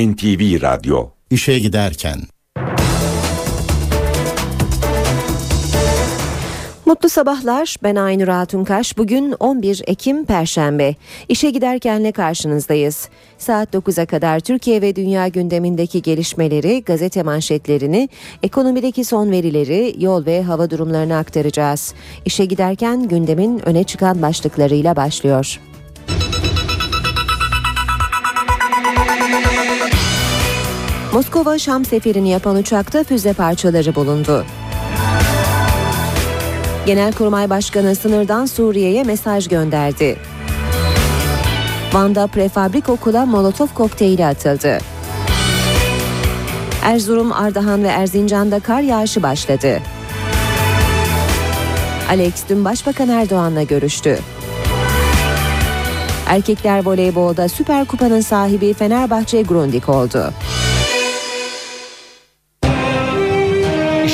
NTV Radyo İşe giderken Mutlu sabahlar. Ben Aynur Altunkaş. Bugün 11 Ekim Perşembe. İşe giderkenle karşınızdayız. Saat 9'a kadar Türkiye ve dünya gündemindeki gelişmeleri, gazete manşetlerini, ekonomideki son verileri, yol ve hava durumlarını aktaracağız. İşe giderken gündemin öne çıkan başlıklarıyla başlıyor. Moskova Şam seferini yapan uçakta füze parçaları bulundu. Genelkurmay Başkanı sınırdan Suriye'ye mesaj gönderdi. Van'da prefabrik okula molotof kokteyli atıldı. Erzurum, Ardahan ve Erzincan'da kar yağışı başladı. Alex dün Başbakan Erdoğan'la görüştü. Erkekler voleybolda Süper Kupa'nın sahibi Fenerbahçe Grundig oldu.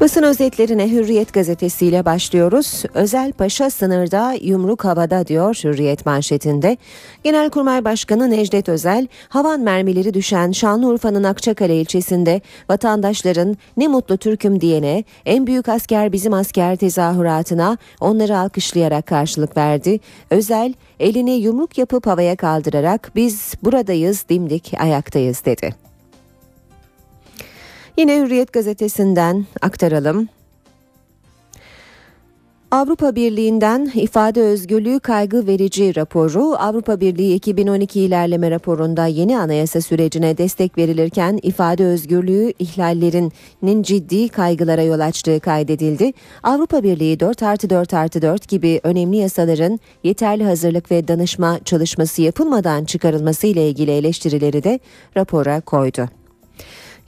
Basın özetlerine Hürriyet gazetesiyle başlıyoruz. Özel Paşa sınırda yumruk havada diyor Hürriyet manşetinde. Genelkurmay Başkanı Necdet Özel, havan mermileri düşen Şanlıurfa'nın Akçakale ilçesinde vatandaşların ne mutlu Türk'üm diyene en büyük asker bizim asker tezahüratına onları alkışlayarak karşılık verdi. Özel elini yumruk yapıp havaya kaldırarak biz buradayız dimdik ayaktayız dedi. Yine Hürriyet gazetesinden aktaralım. Avrupa Birliği'nden ifade özgürlüğü kaygı verici raporu Avrupa Birliği 2012 ilerleme raporunda yeni anayasa sürecine destek verilirken ifade özgürlüğü ihlallerinin ciddi kaygılara yol açtığı kaydedildi. Avrupa Birliği 4 artı 4 artı 4 gibi önemli yasaların yeterli hazırlık ve danışma çalışması yapılmadan çıkarılması ile ilgili eleştirileri de rapora koydu.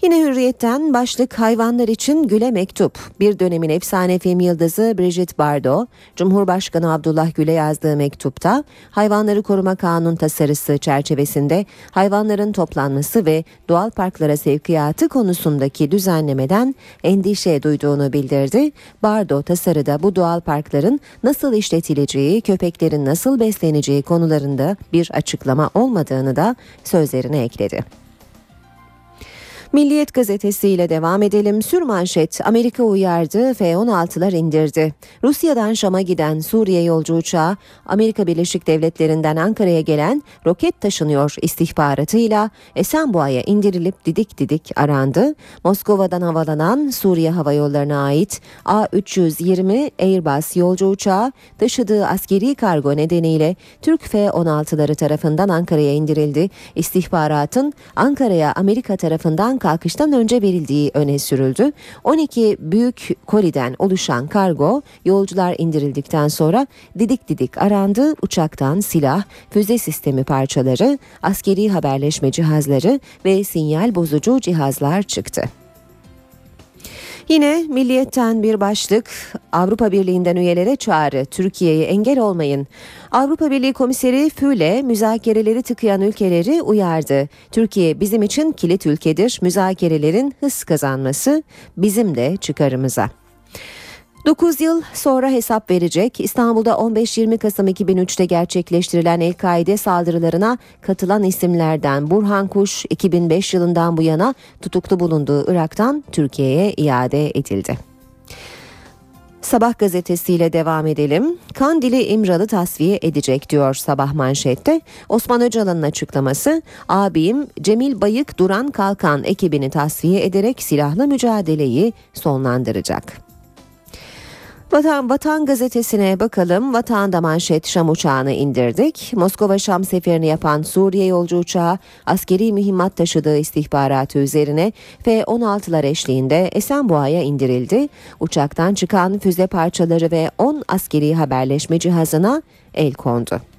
Yine Hürriyet'ten başlık hayvanlar için güle mektup. Bir dönemin efsane film yıldızı Brigitte Bardot, Cumhurbaşkanı Abdullah Gül'e yazdığı mektupta hayvanları koruma kanun tasarısı çerçevesinde hayvanların toplanması ve doğal parklara sevkiyatı konusundaki düzenlemeden endişe duyduğunu bildirdi. Bardot tasarıda bu doğal parkların nasıl işletileceği, köpeklerin nasıl besleneceği konularında bir açıklama olmadığını da sözlerine ekledi. Milliyet gazetesiyle devam edelim. Sürmanşet Amerika uyardı F-16'lar indirdi. Rusya'dan Şam'a giden Suriye yolcu uçağı Amerika Birleşik Devletleri'nden Ankara'ya gelen roket taşınıyor istihbaratıyla Esenboğa'ya indirilip didik didik arandı. Moskova'dan havalanan Suriye Hava Yolları'na ait A320 Airbus yolcu uçağı taşıdığı askeri kargo nedeniyle Türk F-16'ları tarafından Ankara'ya indirildi. İstihbaratın Ankara'ya Amerika tarafından kalkıştan önce verildiği öne sürüldü. 12 büyük koliden oluşan kargo yolcular indirildikten sonra didik didik arandı. Uçaktan silah, füze sistemi parçaları, askeri haberleşme cihazları ve sinyal bozucu cihazlar çıktı. Yine Milliyet'ten bir başlık Avrupa Birliği'nden üyelere çağrı Türkiye'ye engel olmayın. Avrupa Birliği Komiseri Füle müzakereleri tıkayan ülkeleri uyardı. Türkiye bizim için kilit ülkedir. Müzakerelerin hız kazanması bizim de çıkarımıza. 9 yıl sonra hesap verecek. İstanbul'da 15-20 Kasım 2003'te gerçekleştirilen El-Kaide saldırılarına katılan isimlerden Burhan Kuş 2005 yılından bu yana tutuklu bulunduğu Irak'tan Türkiye'ye iade edildi. Sabah gazetesiyle devam edelim. Kandili İmralı tasfiye edecek diyor sabah manşette. Osman Öcalan'ın açıklaması abim Cemil Bayık Duran Kalkan ekibini tasfiye ederek silahlı mücadeleyi sonlandıracak. Vatan, Vatan gazetesine bakalım. Vatan'da manşet Şam uçağını indirdik. Moskova Şam seferini yapan Suriye yolcu uçağı askeri mühimmat taşıdığı istihbaratı üzerine F-16'lar eşliğinde Esenboğa'ya indirildi. Uçaktan çıkan füze parçaları ve 10 askeri haberleşme cihazına el kondu.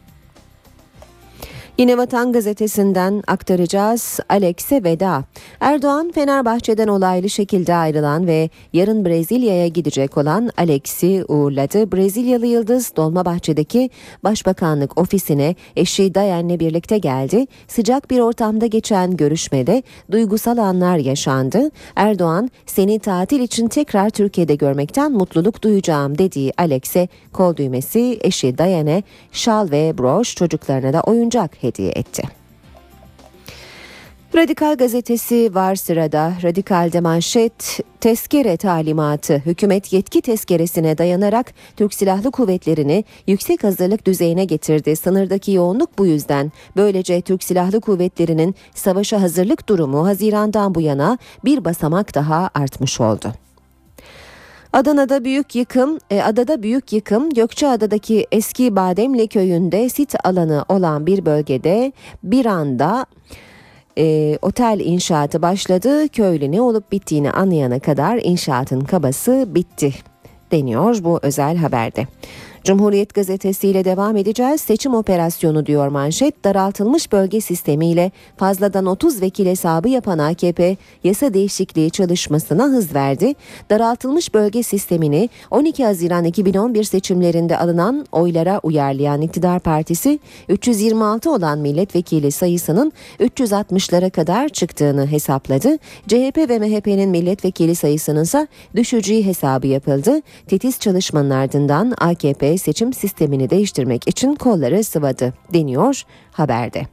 Yine Vatan Gazetesi'nden aktaracağız Alex'e veda. Erdoğan Fenerbahçe'den olaylı şekilde ayrılan ve yarın Brezilya'ya gidecek olan Alex'i uğurladı. Brezilyalı Yıldız Dolmabahçe'deki Başbakanlık ofisine eşi Dayan'le birlikte geldi. Sıcak bir ortamda geçen görüşmede duygusal anlar yaşandı. Erdoğan seni tatil için tekrar Türkiye'de görmekten mutluluk duyacağım dediği Alex'e kol düğmesi eşi Dayan'e şal ve broş çocuklarına da oyuncak hediye etti. Radikal gazetesi var sırada. Radikal'de manşet tezkere talimatı. Hükümet yetki tezkeresine dayanarak Türk Silahlı Kuvvetleri'ni yüksek hazırlık düzeyine getirdi. Sınırdaki yoğunluk bu yüzden. Böylece Türk Silahlı Kuvvetleri'nin savaşa hazırlık durumu Haziran'dan bu yana bir basamak daha artmış oldu. Adana'da büyük yıkım, e, adada büyük yıkım Gökçeada'daki eski Bademli köyünde sit alanı olan bir bölgede bir anda e, otel inşaatı başladı. Köylü ne olup bittiğini anlayana kadar inşaatın kabası bitti deniyor bu özel haberde. Cumhuriyet gazetesiyle devam edeceğiz. Seçim operasyonu diyor manşet. Daraltılmış bölge sistemiyle fazladan 30 vekil hesabı yapan AKP yasa değişikliği çalışmasına hız verdi. Daraltılmış bölge sistemini 12 Haziran 2011 seçimlerinde alınan oylara uyarlayan iktidar partisi 326 olan milletvekili sayısının 360'lara kadar çıktığını hesapladı. CHP ve MHP'nin milletvekili sayısının ise düşeceği hesabı yapıldı. Titiz çalışmanın ardından AKP seçim sistemini değiştirmek için kolları sıvadı deniyor haberde.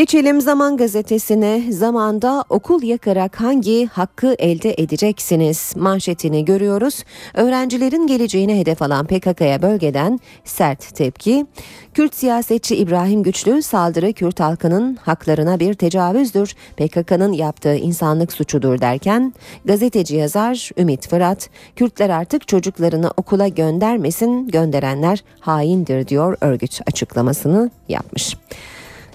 Geçelim Zaman Gazetesi'ne. Zamanda okul yakarak hangi hakkı elde edeceksiniz? Manşetini görüyoruz. Öğrencilerin geleceğine hedef alan PKK'ya bölgeden sert tepki. Kürt siyasetçi İbrahim Güçlü saldırı Kürt halkının haklarına bir tecavüzdür. PKK'nın yaptığı insanlık suçudur derken gazeteci yazar Ümit Fırat Kürtler artık çocuklarını okula göndermesin gönderenler haindir diyor örgüt açıklamasını yapmış.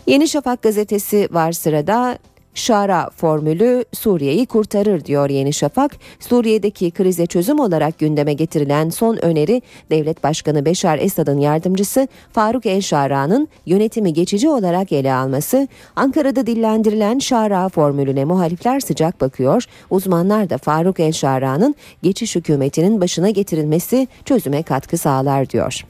Yeni Şafak gazetesi var sırada. Şara formülü Suriye'yi kurtarır diyor Yeni Şafak. Suriye'deki krize çözüm olarak gündeme getirilen son öneri Devlet Başkanı Beşar Esad'ın yardımcısı Faruk El Şara'nın yönetimi geçici olarak ele alması. Ankara'da dillendirilen Şara formülüne muhalifler sıcak bakıyor. Uzmanlar da Faruk El Şara'nın geçiş hükümetinin başına getirilmesi çözüme katkı sağlar diyor.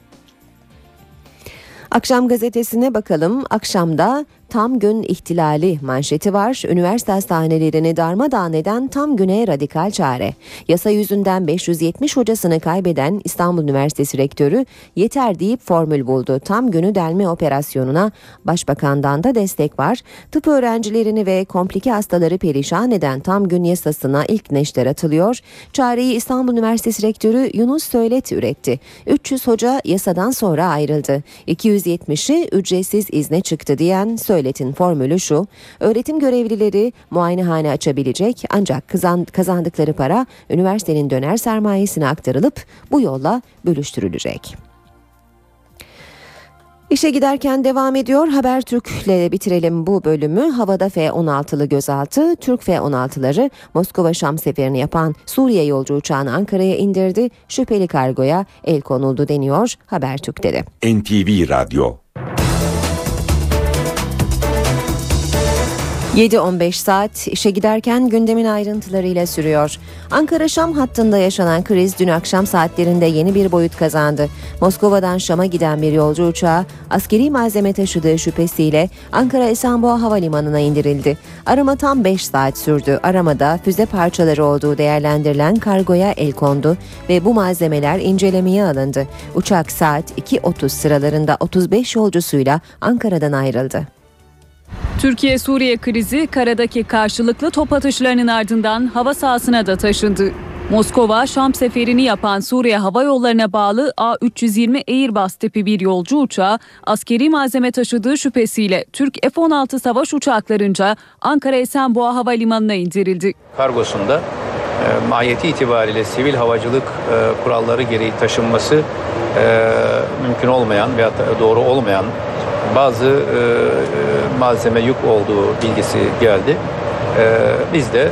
Akşam gazetesine bakalım. Akşamda tam gün ihtilali manşeti var. Üniversite hastanelerini darmadağın eden tam güne radikal çare. Yasa yüzünden 570 hocasını kaybeden İstanbul Üniversitesi Rektörü yeter deyip formül buldu. Tam günü delme operasyonuna başbakandan da destek var. Tıp öğrencilerini ve komplike hastaları perişan eden tam gün yasasına ilk neşter atılıyor. Çareyi İstanbul Üniversitesi Rektörü Yunus Söylet üretti. 300 hoca yasadan sonra ayrıldı. 270'i ücretsiz izne çıktı diyen Söylet Söylet'in formülü şu. Öğretim görevlileri muayenehane açabilecek ancak kazandıkları para üniversitenin döner sermayesine aktarılıp bu yolla bölüştürülecek. İşe giderken devam ediyor. Habertürk'le bitirelim bu bölümü. Havada F-16'lı gözaltı, Türk F-16'ları Moskova Şam seferini yapan Suriye yolcu uçağını Ankara'ya indirdi. Şüpheli kargoya el konuldu deniyor Habertürk'te de. NTV Radyo 7-15 saat işe giderken gündemin ayrıntılarıyla sürüyor. Ankara-Şam hattında yaşanan kriz dün akşam saatlerinde yeni bir boyut kazandı. Moskova'dan Şam'a giden bir yolcu uçağı askeri malzeme taşıdığı şüphesiyle Ankara Esenboğa Havalimanı'na indirildi. Arama tam 5 saat sürdü. Aramada füze parçaları olduğu değerlendirilen kargoya el kondu ve bu malzemeler incelemeye alındı. Uçak saat 2.30 sıralarında 35 yolcusuyla Ankara'dan ayrıldı. Türkiye-Suriye krizi karadaki karşılıklı top atışlarının ardından hava sahasına da taşındı. Moskova, Şam seferini yapan Suriye Hava Yolları'na bağlı A-320 Airbus tipi bir yolcu uçağı askeri malzeme taşıdığı şüphesiyle Türk F-16 savaş uçaklarınca Ankara Esenboğa Havalimanı'na indirildi. Kargosunda e, mahiyeti itibariyle sivil havacılık e, kuralları gereği taşınması e, mümkün olmayan veya doğru olmayan bazı e, e, malzeme yük olduğu bilgisi geldi. E, biz de e,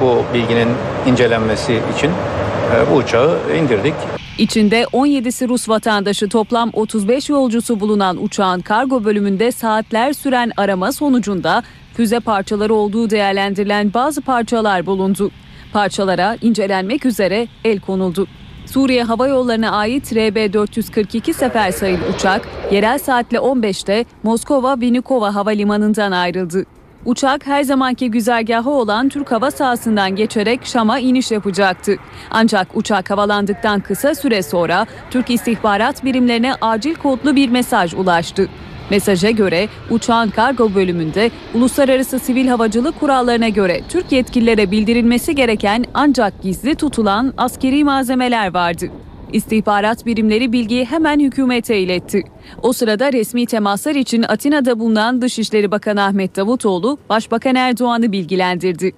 bu bilginin incelenmesi için e, bu uçağı indirdik. İçinde 17'si Rus vatandaşı toplam 35 yolcusu bulunan uçağın kargo bölümünde saatler süren arama sonucunda füze parçaları olduğu değerlendirilen bazı parçalar bulundu. Parçalara incelenmek üzere el konuldu. Suriye Hava Yolları'na ait RB-442 sefer sayılı uçak yerel saatle 15'te Moskova Vnukovo Havalimanı'ndan ayrıldı. Uçak her zamanki güzergahı olan Türk hava sahasından geçerek Şam'a iniş yapacaktı. Ancak uçak havalandıktan kısa süre sonra Türk istihbarat birimlerine acil kodlu bir mesaj ulaştı. Mesaja göre uçağın kargo bölümünde uluslararası sivil havacılık kurallarına göre Türk yetkililere bildirilmesi gereken ancak gizli tutulan askeri malzemeler vardı. İstihbarat birimleri bilgiyi hemen hükümete iletti. O sırada resmi temaslar için Atina'da bulunan Dışişleri Bakanı Ahmet Davutoğlu, Başbakan Erdoğan'ı bilgilendirdi.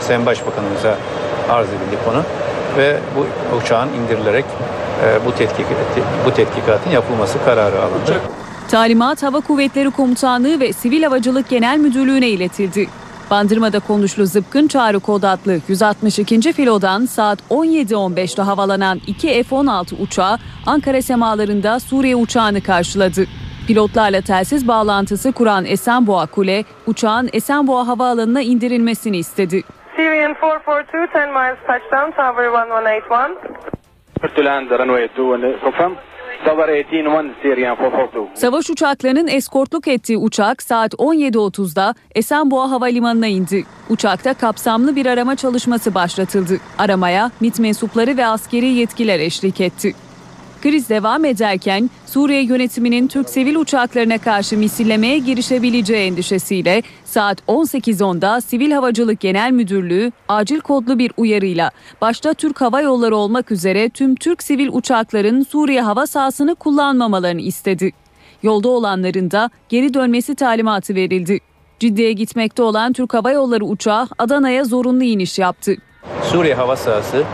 Sayın Başbakanımıza arz edildi konu ve bu uçağın indirilerek e, bu, tetkik, bu tetkikatın yapılması kararı alındı. Talimat Hava Kuvvetleri Komutanlığı ve Sivil Havacılık Genel Müdürlüğü'ne iletildi. Bandırma'da konuşlu Zıpkın Çağrı Kod adlı 162. filodan saat 17.15'te havalanan iki F-16 uçağı Ankara semalarında Suriye uçağını karşıladı. Pilotlarla telsiz bağlantısı kuran Esenboğa Kule, uçağın Esenboğa Havaalanı'na indirilmesini istedi. Syrian 442, 10 miles touchdown, tower 1181. to land runway 2 and confirm. Tower 181 Syrian 442. Savaş uçaklarının eskortluk ettiği uçak saat 17.30'da Esenboğa Havalimanı'na indi. Uçakta kapsamlı bir arama çalışması başlatıldı. Aramaya MİT mensupları ve askeri yetkiler eşlik etti. Kriz devam ederken Suriye yönetiminin Türk sivil uçaklarına karşı misillemeye girişebileceği endişesiyle saat 18.10'da Sivil Havacılık Genel Müdürlüğü acil kodlu bir uyarıyla başta Türk Hava Yolları olmak üzere tüm Türk sivil uçakların Suriye hava sahasını kullanmamalarını istedi. Yolda olanların da geri dönmesi talimatı verildi. Ciddiye gitmekte olan Türk Hava Yolları uçağı Adana'ya zorunlu iniş yaptı. Suriye hava sahası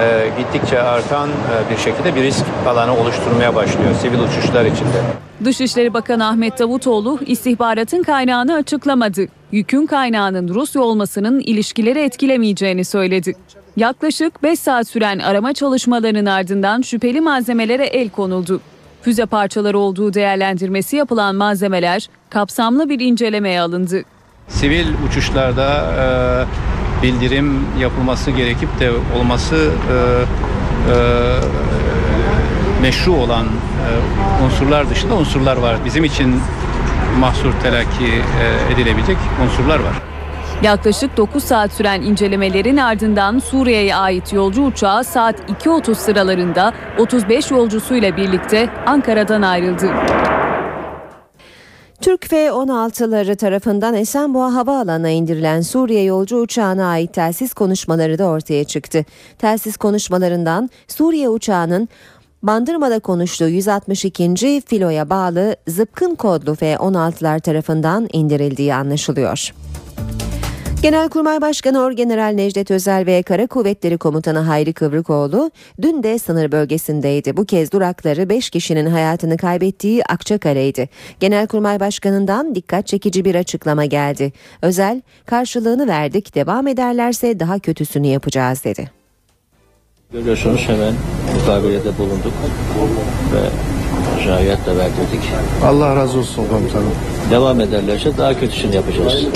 e, gittikçe artan e, bir şekilde bir risk alanı oluşturmaya başlıyor sivil uçuşlar içinde. Dışişleri Bakanı Ahmet Davutoğlu istihbaratın kaynağını açıklamadı. Yükün kaynağının Rusya olmasının ilişkileri etkilemeyeceğini söyledi. Yaklaşık 5 saat süren arama çalışmalarının ardından şüpheli malzemelere el konuldu. Füze parçaları olduğu değerlendirmesi yapılan malzemeler kapsamlı bir incelemeye alındı. Sivil uçuşlarda e, bildirim yapılması gerekip de olması e, e, meşru olan e, unsurlar dışında unsurlar var. Bizim için mahsur telakki e, edilebilecek unsurlar var. Yaklaşık 9 saat süren incelemelerin ardından Suriye'ye ait yolcu uçağı saat 2.30 sıralarında 35 yolcusuyla birlikte Ankara'dan ayrıldı. Türk F-16'ları tarafından Esenboğa Havaalanı'na indirilen Suriye yolcu uçağına ait telsiz konuşmaları da ortaya çıktı. Telsiz konuşmalarından Suriye uçağının Bandırma'da konuştuğu 162. filoya bağlı zıpkın kodlu F-16'lar tarafından indirildiği anlaşılıyor. Genelkurmay Başkanı Orgeneral Necdet Özel ve Kara Kuvvetleri Komutanı Hayri Kıvrıkoğlu dün de sınır bölgesindeydi. Bu kez durakları 5 kişinin hayatını kaybettiği Akçakale'ydi. Genelkurmay Başkanı'ndan dikkat çekici bir açıklama geldi. Özel, karşılığını verdik, devam ederlerse daha kötüsünü yapacağız dedi. Görüyorsunuz hemen mukabelede bulunduk ve şahiyet de verdirdik. Allah razı olsun komutanım. Devam ederlerse daha kötüsünü yapacağız.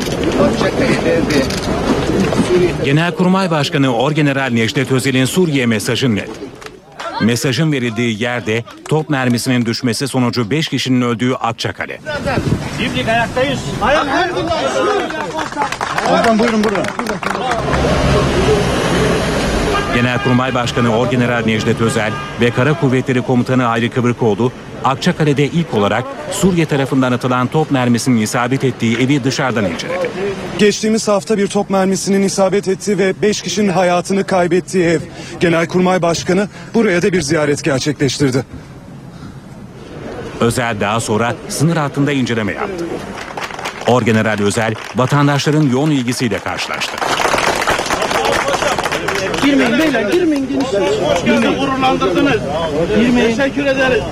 Genelkurmay Başkanı Orgeneral Necdet Özel'in Suriye mesajı net. Mesajın verildiği yerde top mermisinin düşmesi sonucu 5 kişinin öldüğü Akçakale. Komutan buyurun buyurun. Genelkurmay Başkanı Orgeneral Necdet Özel ve Kara Kuvvetleri Komutanı Hayri Kıvırkoğlu, Akçakale'de ilk olarak Suriye tarafından atılan top mermisinin isabet ettiği evi dışarıdan inceledi. Geçtiğimiz hafta bir top mermisinin isabet ettiği ve 5 kişinin hayatını kaybettiği ev. Genelkurmay Başkanı buraya da bir ziyaret gerçekleştirdi. Özel daha sonra sınır hattında inceleme yaptı. Orgeneral Özel, vatandaşların yoğun ilgisiyle karşılaştı. Girmeyin beyler girmeyin genişler. Bizi gururlandırdınız. Girmeyin. Teşekkür ederiz.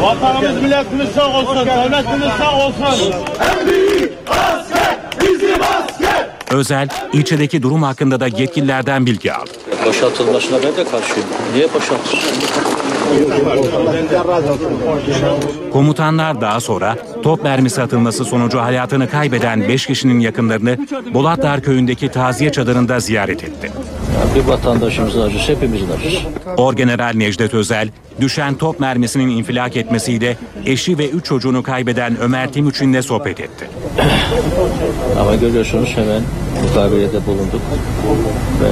Vatanımız milletimiz sağ olsun. Devletimiz sağ olsun. En büyük asker bizim asker. Özel, ilçedeki durum hakkında da yetkililerden bilgi aldı. Boşaltılmasına ben de karşıyım. Niye boşaltılsın? Komutanlar daha sonra top mermisi atılması sonucu hayatını kaybeden 5 kişinin yakınlarını Bolatdağ köyündeki taziye çadırında ziyaret etti. Bir vatandaşımızın acısı hepimizin acısı. Orgeneral Necdet Özel, düşen top mermisinin infilak etmesiyle eşi ve üç çocuğunu kaybeden Ömer Timuçin'le sohbet etti. Ama görüyorsunuz hemen mukabelede bulunduk ve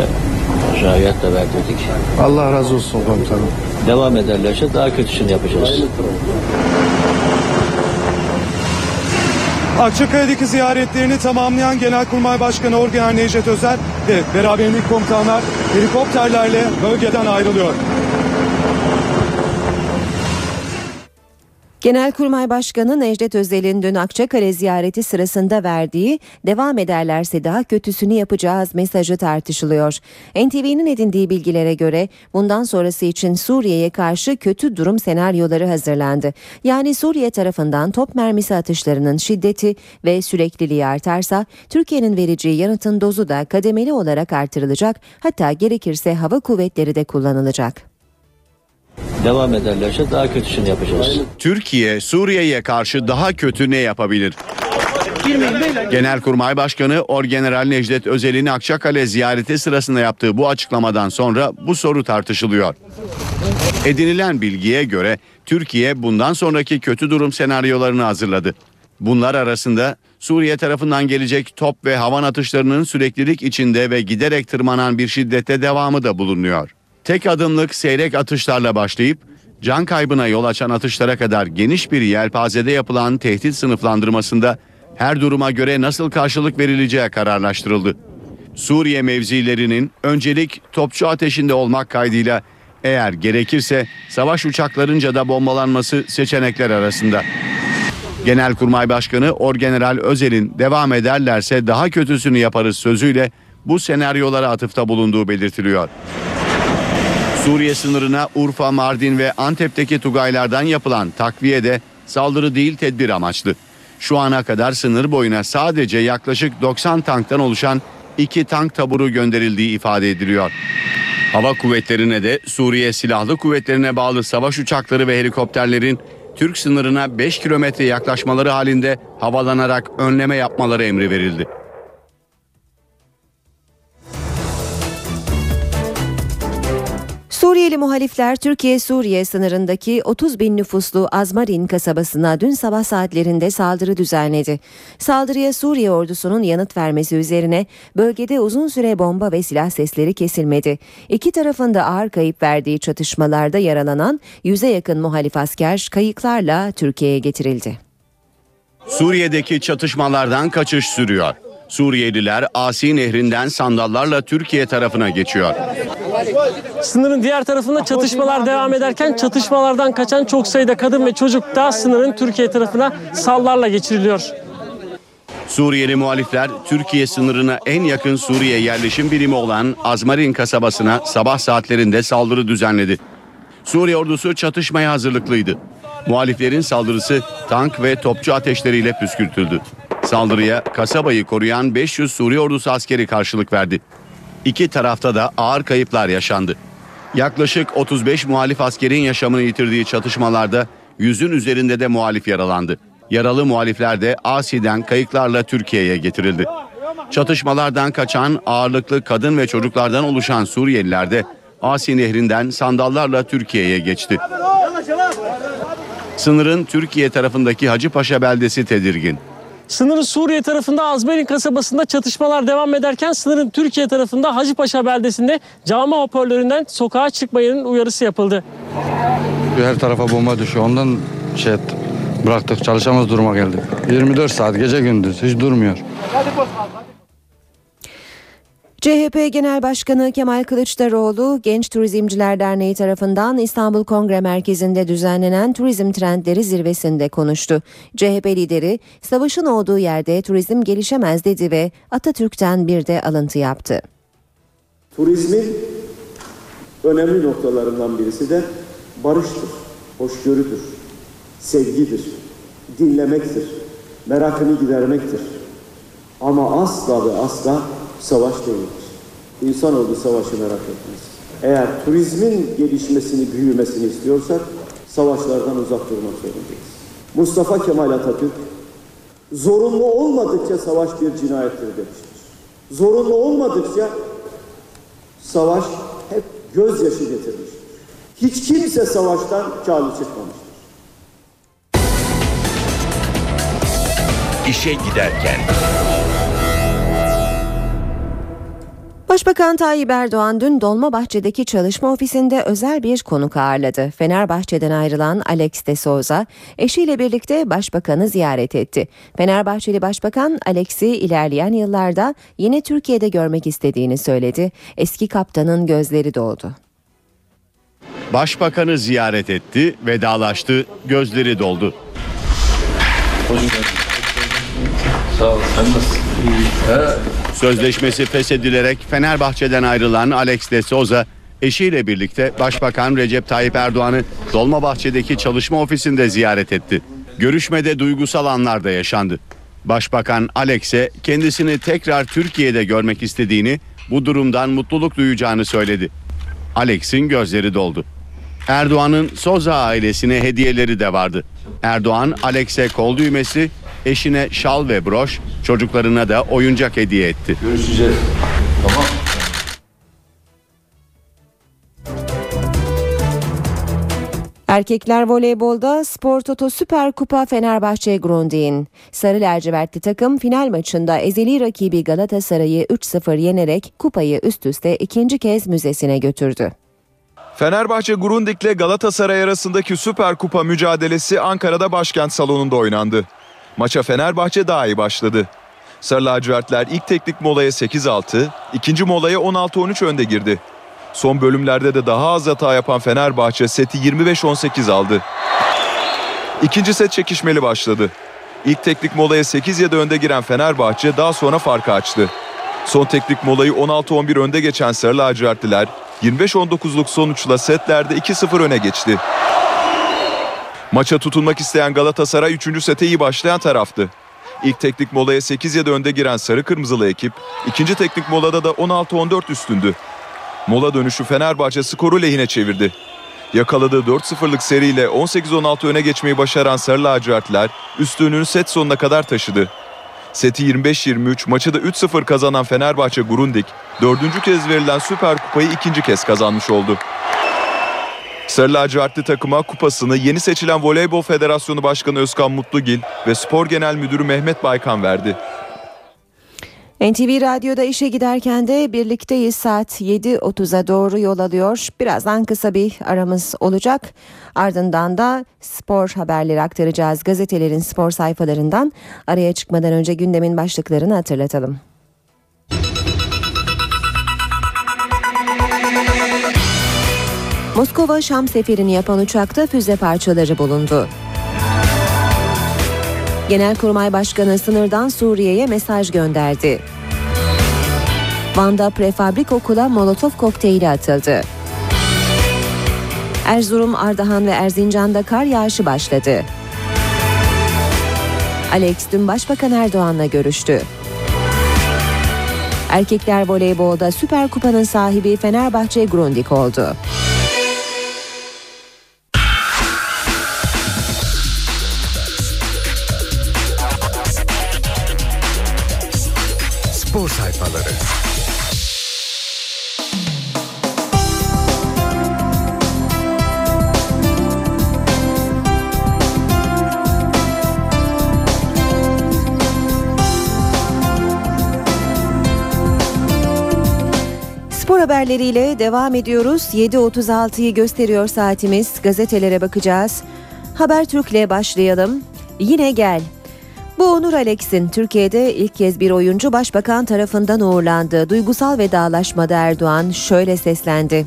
zayiat da verdirdik. Allah razı olsun komutanım. Devam ederlerse daha kötüsünü yapacağız. Akçakale'deki ziyaretlerini tamamlayan Genelkurmay Başkanı Orgeneral Necdet Özel ve beraberindeki komutanlar helikopterlerle bölgeden ayrılıyor. Genelkurmay Başkanı Necdet Özel'in dün Akçakale ziyareti sırasında verdiği devam ederlerse daha kötüsünü yapacağız mesajı tartışılıyor. NTV'nin edindiği bilgilere göre bundan sonrası için Suriye'ye karşı kötü durum senaryoları hazırlandı. Yani Suriye tarafından top mermisi atışlarının şiddeti ve sürekliliği artarsa Türkiye'nin vereceği yanıtın dozu da kademeli olarak artırılacak hatta gerekirse hava kuvvetleri de kullanılacak. Devam ederlerse daha kötüsünü yapacağız. Türkiye Suriye'ye karşı daha kötü ne yapabilir? Genelkurmay Başkanı Orgeneral Necdet Özel'in Akçakale ziyareti sırasında yaptığı bu açıklamadan sonra bu soru tartışılıyor. Edinilen bilgiye göre Türkiye bundan sonraki kötü durum senaryolarını hazırladı. Bunlar arasında Suriye tarafından gelecek top ve havan atışlarının süreklilik içinde ve giderek tırmanan bir şiddette devamı da bulunuyor. Tek adımlık seyrek atışlarla başlayıp can kaybına yol açan atışlara kadar geniş bir yelpazede yapılan tehdit sınıflandırmasında her duruma göre nasıl karşılık verileceği kararlaştırıldı. Suriye mevzilerinin öncelik topçu ateşinde olmak kaydıyla eğer gerekirse savaş uçaklarınca da bombalanması seçenekler arasında. Genelkurmay Başkanı Orgeneral Özel'in devam ederlerse daha kötüsünü yaparız sözüyle bu senaryolara atıfta bulunduğu belirtiliyor. Suriye sınırına Urfa, Mardin ve Antep'teki Tugaylardan yapılan takviye de saldırı değil tedbir amaçlı. Şu ana kadar sınır boyuna sadece yaklaşık 90 tanktan oluşan iki tank taburu gönderildiği ifade ediliyor. Hava kuvvetlerine de Suriye Silahlı Kuvvetlerine bağlı savaş uçakları ve helikopterlerin Türk sınırına 5 kilometre yaklaşmaları halinde havalanarak önleme yapmaları emri verildi. Suriyeli muhalifler Türkiye-Suriye sınırındaki 30 bin nüfuslu Azmarin kasabasına dün sabah saatlerinde saldırı düzenledi. Saldırıya Suriye ordusunun yanıt vermesi üzerine bölgede uzun süre bomba ve silah sesleri kesilmedi. İki tarafın da ağır kayıp verdiği çatışmalarda yaralanan yüze yakın muhalif asker kayıklarla Türkiye'ye getirildi. Suriye'deki çatışmalardan kaçış sürüyor. Suriyeliler Asi Nehri'nden sandallarla Türkiye tarafına geçiyor. Sınırın diğer tarafında çatışmalar devam ederken çatışmalardan kaçan çok sayıda kadın ve çocuk da sınırın Türkiye tarafına sallarla geçiriliyor. Suriyeli muhalifler Türkiye sınırına en yakın Suriye yerleşim birimi olan Azmarin kasabasına sabah saatlerinde saldırı düzenledi. Suriye ordusu çatışmaya hazırlıklıydı. Muhaliflerin saldırısı tank ve topçu ateşleriyle püskürtüldü. Saldırıya kasabayı koruyan 500 Suriye ordusu askeri karşılık verdi. İki tarafta da ağır kayıplar yaşandı. Yaklaşık 35 muhalif askerin yaşamını yitirdiği çatışmalarda yüzün üzerinde de muhalif yaralandı. Yaralı muhalifler de Asi'den kayıklarla Türkiye'ye getirildi. Çatışmalardan kaçan ağırlıklı kadın ve çocuklardan oluşan Suriyeliler de Asi Nehri'nden sandallarla Türkiye'ye geçti. Sınırın Türkiye tarafındaki Hacıpaşa beldesi tedirgin. Sınırın Suriye tarafında Azmerin kasabasında çatışmalar devam ederken sınırın Türkiye tarafında Hacıpaşa beldesinde cami hoparlöründen sokağa çıkmayın uyarısı yapıldı. Her tarafa bomba düşüyor. Ondan şey ettim. Bıraktık çalışamaz duruma geldik. 24 saat gece gündüz hiç durmuyor. CHP Genel Başkanı Kemal Kılıçdaroğlu Genç Turizmciler Derneği tarafından İstanbul Kongre Merkezi'nde düzenlenen Turizm Trendleri Zirvesi'nde konuştu. CHP lideri savaşın olduğu yerde turizm gelişemez dedi ve Atatürk'ten bir de alıntı yaptı. Turizmin önemli noktalarından birisi de barıştır, hoşgörüdür, sevgidir, dinlemektir, merakını gidermektir. Ama asla ve asla savaş değildir. İnsanoğlu savaşı merak etmez. Eğer turizmin gelişmesini, büyümesini istiyorsak savaşlardan uzak durmak zorundayız. Mustafa Kemal Atatürk zorunlu olmadıkça savaş bir cinayettir demiştir. Zorunlu olmadıkça savaş hep gözyaşı getirmiştir. Hiç kimse savaştan kârlı çıkmamıştır. İşe giderken. Başbakan Tayyip Erdoğan dün Dolmabahçe'deki çalışma ofisinde özel bir konuk ağırladı. Fenerbahçe'den ayrılan Alex de Souza eşiyle birlikte başbakanı ziyaret etti. Fenerbahçeli Başbakan Alex'i ilerleyen yıllarda yine Türkiye'de görmek istediğini söyledi. Eski kaptanın gözleri doldu. Başbakanı ziyaret etti, vedalaştı, gözleri doldu. Sağ ol. Sen nasılsın? Sözleşmesi feshedilerek Fenerbahçe'den ayrılan Alex de Souza eşiyle birlikte Başbakan Recep Tayyip Erdoğan'ı Dolmabahçe'deki çalışma ofisinde ziyaret etti. Görüşmede duygusal anlar da yaşandı. Başbakan Alex'e kendisini tekrar Türkiye'de görmek istediğini, bu durumdan mutluluk duyacağını söyledi. Alex'in gözleri doldu. Erdoğan'ın Soza ailesine hediyeleri de vardı. Erdoğan Alex'e kol düğmesi, eşine şal ve broş, çocuklarına da oyuncak hediye etti. Görüşeceğiz. Tamam. Erkekler voleybolda Spor Toto Süper Kupa Fenerbahçe Grundig'in. Sarı lacivertli takım final maçında ezeli rakibi Galatasaray'ı 3-0 yenerek kupayı üst üste ikinci kez müzesine götürdü. Fenerbahçe Grundig'le Galatasaray arasındaki Süper Kupa mücadelesi Ankara'da başkent salonunda oynandı. Maça Fenerbahçe daha iyi başladı. Sarı lacivertler ilk teknik molaya 8-6, ikinci molaya 16-13 önde girdi. Son bölümlerde de daha az hata yapan Fenerbahçe seti 25-18 aldı. İkinci set çekişmeli başladı. İlk teknik molaya 8-7 önde giren Fenerbahçe daha sonra farkı açtı. Son teknik molayı 16-11 önde geçen Sarı lacivertliler 25-19'luk sonuçla setlerde 2-0 öne geçti. Maça tutunmak isteyen Galatasaray 3. sete iyi başlayan taraftı. İlk teknik molaya 8-7 önde giren sarı kırmızılı ekip, ikinci teknik molada da 16-14 üstündü. Mola dönüşü Fenerbahçe skoru lehine çevirdi. Yakaladığı 4-0'lık seriyle 18-16 öne geçmeyi başaran Sarı lacivertler üstünlüğünü set sonuna kadar taşıdı. Seti 25-23 maçı da 3-0 kazanan Fenerbahçe Grundig dördüncü kez verilen Süper Kupayı ikinci kez kazanmış oldu. Sarı lacivertli takıma kupasını yeni seçilen Voleybol Federasyonu Başkanı Özkan Mutlugil ve Spor Genel Müdürü Mehmet Baykan verdi. NTV Radyo'da işe giderken de birlikteyiz saat 7.30'a doğru yol alıyor. Birazdan kısa bir aramız olacak. Ardından da spor haberleri aktaracağız gazetelerin spor sayfalarından. Araya çıkmadan önce gündemin başlıklarını hatırlatalım. Moskova Şam seferini yapan uçakta füze parçaları bulundu. Genelkurmay Başkanı sınırdan Suriye'ye mesaj gönderdi. Van'da prefabrik okula molotof kokteyli atıldı. Erzurum, Ardahan ve Erzincan'da kar yağışı başladı. Alex dün Başbakan Erdoğan'la görüştü. Erkekler voleybolda Süper Kupa'nın sahibi Fenerbahçe Grundig oldu. Haberleriyle devam ediyoruz. 7.36'yı gösteriyor saatimiz. Gazetelere bakacağız. Habertürk'le başlayalım. Yine gel. Bu Onur Alex'in Türkiye'de ilk kez bir oyuncu başbakan tarafından uğurlandı. Duygusal vedalaşmada Erdoğan şöyle seslendi.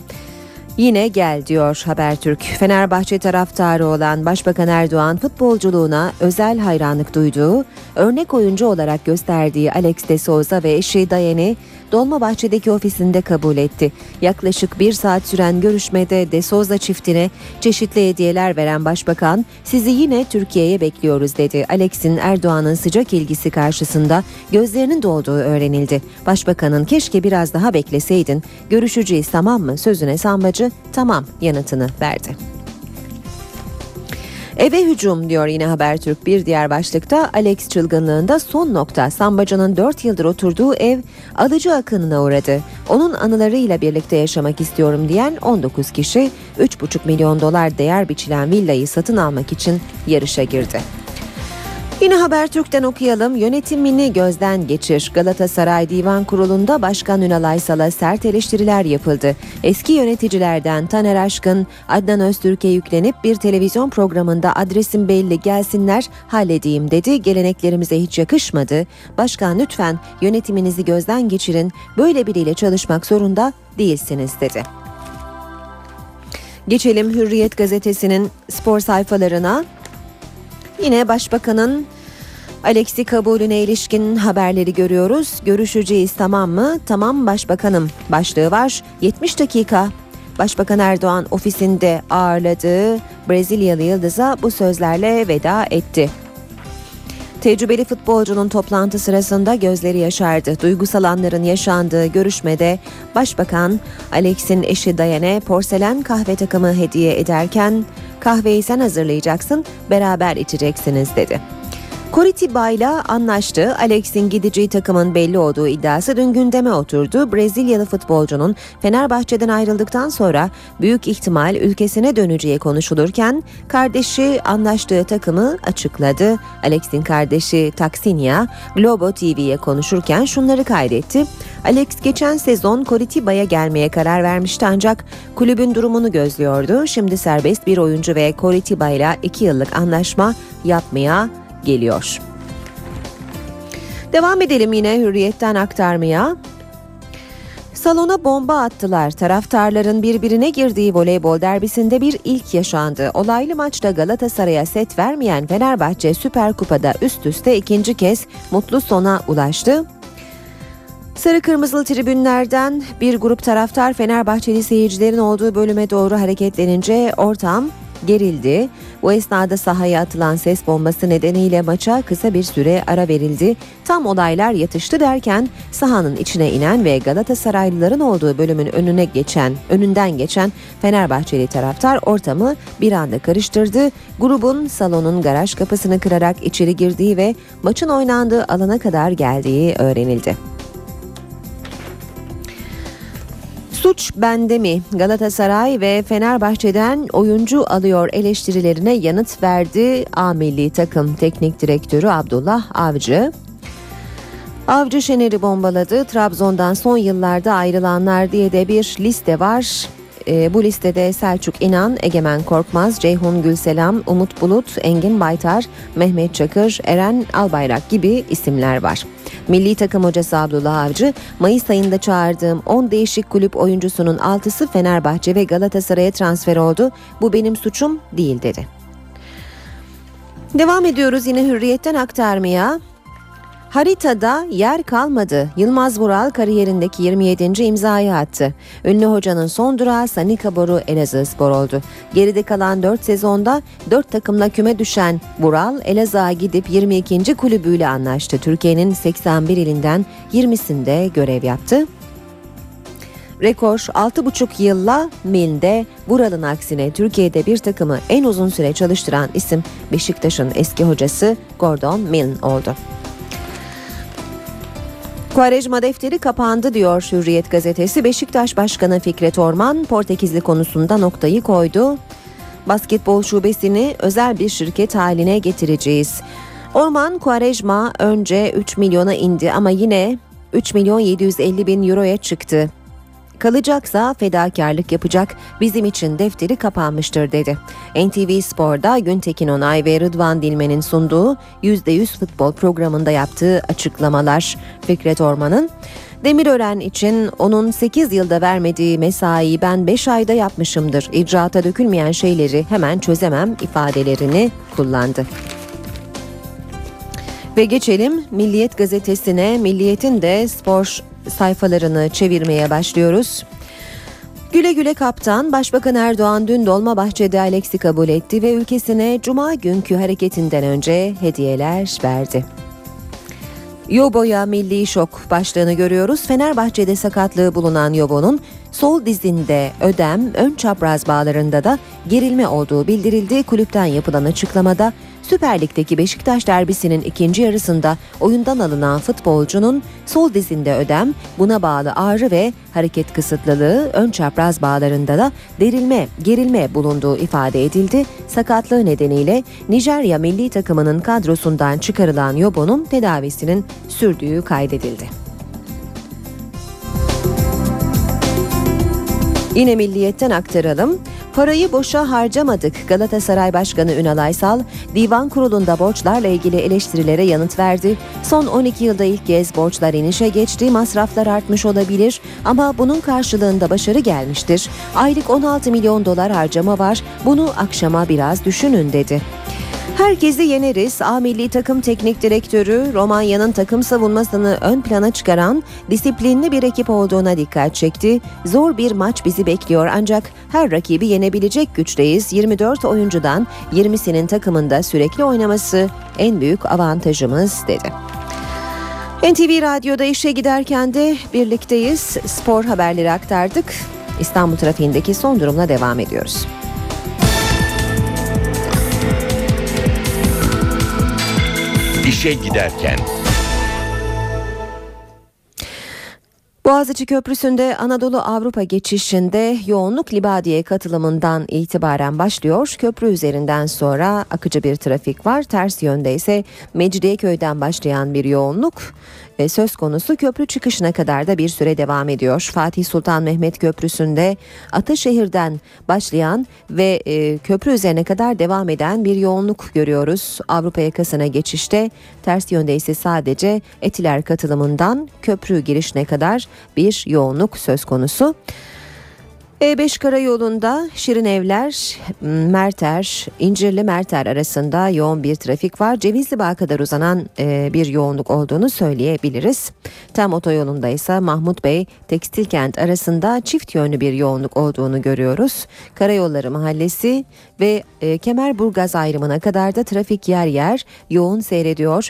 Yine gel diyor Habertürk. Fenerbahçe taraftarı olan Başbakan Erdoğan futbolculuğuna özel hayranlık duyduğu, örnek oyuncu olarak gösterdiği Alex de Souza ve eşi Dayen'i Dolmabahçe'deki ofisinde kabul etti. Yaklaşık bir saat süren görüşmede De Souza çiftine çeşitli hediyeler veren başbakan sizi yine Türkiye'ye bekliyoruz dedi. Alex'in Erdoğan'ın sıcak ilgisi karşısında gözlerinin dolduğu öğrenildi. Başbakanın keşke biraz daha bekleseydin görüşeceğiz tamam mı sözüne sambacı tamam yanıtını verdi. Eve hücum diyor yine Habertürk bir diğer başlıkta Alex çılgınlığında son nokta Sambacı'nın 4 yıldır oturduğu ev alıcı akınına uğradı. Onun anılarıyla birlikte yaşamak istiyorum diyen 19 kişi 3,5 milyon dolar değer biçilen villayı satın almak için yarışa girdi. Yine Habertürk'ten okuyalım. Yönetimini gözden geçir. Galatasaray Divan Kurulu'nda Başkan Ünal Aysal'a sert eleştiriler yapıldı. Eski yöneticilerden Taner Aşkın, Adnan Öztürk'e yüklenip bir televizyon programında adresim belli gelsinler halledeyim dedi. Geleneklerimize hiç yakışmadı. Başkan lütfen yönetiminizi gözden geçirin. Böyle biriyle çalışmak zorunda değilsiniz dedi. Geçelim Hürriyet gazetesinin spor sayfalarına. Yine başbakanın Alexi kabulüne ilişkin haberleri görüyoruz. Görüşeceğiz tamam mı? Tamam başbakanım. Başlığı var. 70 dakika. Başbakan Erdoğan ofisinde ağırladığı Brezilyalı Yıldız'a bu sözlerle veda etti. Tecrübeli futbolcunun toplantı sırasında gözleri yaşardı. Duygusal anların yaşandığı görüşmede Başbakan Alex'in eşi Dayane porselen kahve takımı hediye ederken kahveyi sen hazırlayacaksın beraber içeceksiniz dedi. Coritiba ile anlaştı. Alex'in gideceği takımın belli olduğu iddiası dün gündeme oturdu. Brezilyalı futbolcunun Fenerbahçe'den ayrıldıktan sonra büyük ihtimal ülkesine döneceği konuşulurken kardeşi anlaştığı takımı açıkladı. Alex'in kardeşi Taksinia Globo TV'ye konuşurken şunları kaydetti. Alex geçen sezon Coritiba'ya gelmeye karar vermişti ancak kulübün durumunu gözlüyordu. Şimdi serbest bir oyuncu ve Coritiba ile 2 yıllık anlaşma yapmaya geliyor. Devam edelim yine hürriyetten aktarmaya. Salona bomba attılar. Taraftarların birbirine girdiği voleybol derbisinde bir ilk yaşandı. Olaylı maçta Galatasaray'a set vermeyen Fenerbahçe Süper Kupa'da üst üste ikinci kez mutlu sona ulaştı. Sarı kırmızılı tribünlerden bir grup taraftar Fenerbahçeli seyircilerin olduğu bölüme doğru hareketlenince ortam gerildi. Bu esnada sahaya atılan ses bombası nedeniyle maça kısa bir süre ara verildi. Tam olaylar yatıştı derken sahanın içine inen ve Galatasaraylıların olduğu bölümün önüne geçen, önünden geçen Fenerbahçeli taraftar ortamı bir anda karıştırdı. Grubun salonun garaj kapısını kırarak içeri girdiği ve maçın oynandığı alana kadar geldiği öğrenildi. Suç bende mi? Galatasaray ve Fenerbahçe'den oyuncu alıyor eleştirilerine yanıt verdi A takım teknik direktörü Abdullah Avcı. Avcı Şener'i bombaladı. Trabzon'dan son yıllarda ayrılanlar diye de bir liste var. E, bu listede Selçuk İnan, Egemen Korkmaz, Ceyhun Gülselam, Umut Bulut, Engin Baytar, Mehmet Çakır, Eren Albayrak gibi isimler var. Milli takım hocası Abdullah Avcı, Mayıs ayında çağırdığım 10 değişik kulüp oyuncusunun 6'sı Fenerbahçe ve Galatasaray'a transfer oldu. Bu benim suçum değil dedi. Devam ediyoruz yine hürriyetten aktarmaya. Haritada yer kalmadı. Yılmaz Vural kariyerindeki 27. imzayı attı. Ünlü hocanın son durağı Sanika Boru Elazığ Spor oldu. Geride kalan 4 sezonda 4 takımla küme düşen Vural Elazığ'a gidip 22. kulübüyle anlaştı. Türkiye'nin 81 ilinden 20'sinde görev yaptı. Rekor 6,5 yılla Mil'de Vural'ın aksine Türkiye'de bir takımı en uzun süre çalıştıran isim Beşiktaş'ın eski hocası Gordon Milne oldu. Kuarejma defteri kapandı diyor Hürriyet gazetesi. Beşiktaş Başkanı Fikret Orman Portekizli konusunda noktayı koydu. Basketbol şubesini özel bir şirket haline getireceğiz. Orman Kuarejma önce 3 milyona indi ama yine 3 milyon 750 bin euroya çıktı. Kalacaksa fedakarlık yapacak bizim için defteri kapanmıştır dedi. NTV Spor'da Güntekin Onay ve Rıdvan Dilmen'in sunduğu %100 futbol programında yaptığı açıklamalar Fikret Orman'ın Demirören için onun 8 yılda vermediği mesaiyi ben 5 ayda yapmışımdır. İcraata dökülmeyen şeyleri hemen çözemem ifadelerini kullandı. Ve geçelim Milliyet gazetesine. Milliyet'in de spor sayfalarını çevirmeye başlıyoruz. Güle güle kaptan Başbakan Erdoğan dün Dolmabahçe'de Alex'i kabul etti ve ülkesine cuma günkü hareketinden önce hediyeler verdi. Yobo'ya milli şok başlığını görüyoruz. Fenerbahçe'de sakatlığı bulunan Yobo'nun sol dizinde ödem, ön çapraz bağlarında da gerilme olduğu bildirildi. Kulüpten yapılan açıklamada Süper Lig'deki Beşiktaş derbisinin ikinci yarısında oyundan alınan futbolcunun sol dizinde ödem, buna bağlı ağrı ve hareket kısıtlılığı, ön çapraz bağlarında da derilme, gerilme bulunduğu ifade edildi. Sakatlığı nedeniyle Nijerya milli takımının kadrosundan çıkarılan Yobo'nun tedavisinin sürdüğü kaydedildi. Yine milliyetten aktaralım. Parayı boşa harcamadık. Galatasaray Başkanı Ünal Aysal, Divan Kurulu'nda borçlarla ilgili eleştirilere yanıt verdi. Son 12 yılda ilk kez borçlar inişe geçti, masraflar artmış olabilir ama bunun karşılığında başarı gelmiştir. Aylık 16 milyon dolar harcama var, bunu akşama biraz düşünün dedi. Herkesi yeneriz. A milli takım teknik direktörü Romanya'nın takım savunmasını ön plana çıkaran disiplinli bir ekip olduğuna dikkat çekti. Zor bir maç bizi bekliyor ancak her rakibi yenebilecek güçteyiz. 24 oyuncudan 20'sinin takımında sürekli oynaması en büyük avantajımız dedi. NTV Radyo'da işe giderken de birlikteyiz. Spor haberleri aktardık. İstanbul trafiğindeki son durumla devam ediyoruz. İşe giderken. Boğaziçi Köprüsü'nde Anadolu Avrupa geçişinde yoğunluk Libadiye katılımından itibaren başlıyor. Köprü üzerinden sonra akıcı bir trafik var. Ters yönde ise Mecidiyeköy'den başlayan bir yoğunluk ve söz konusu köprü çıkışına kadar da bir süre devam ediyor. Fatih Sultan Mehmet Köprüsü'nde Ataşehir'den başlayan ve e, köprü üzerine kadar devam eden bir yoğunluk görüyoruz. Avrupa yakasına geçişte ters yönde ise sadece Etiler katılımından köprü girişine kadar bir yoğunluk söz konusu. E5 karayolunda Şirin Evler, Merter, İncirli Merter arasında yoğun bir trafik var. Cevizli Bağ kadar uzanan e, bir yoğunluk olduğunu söyleyebiliriz. Tam otoyolunda ise Mahmut Bey, Tekstil Kent arasında çift yönlü bir yoğunluk olduğunu görüyoruz. Karayolları Mahallesi ve e, Kemerburgaz ayrımına kadar da trafik yer yer yoğun seyrediyor.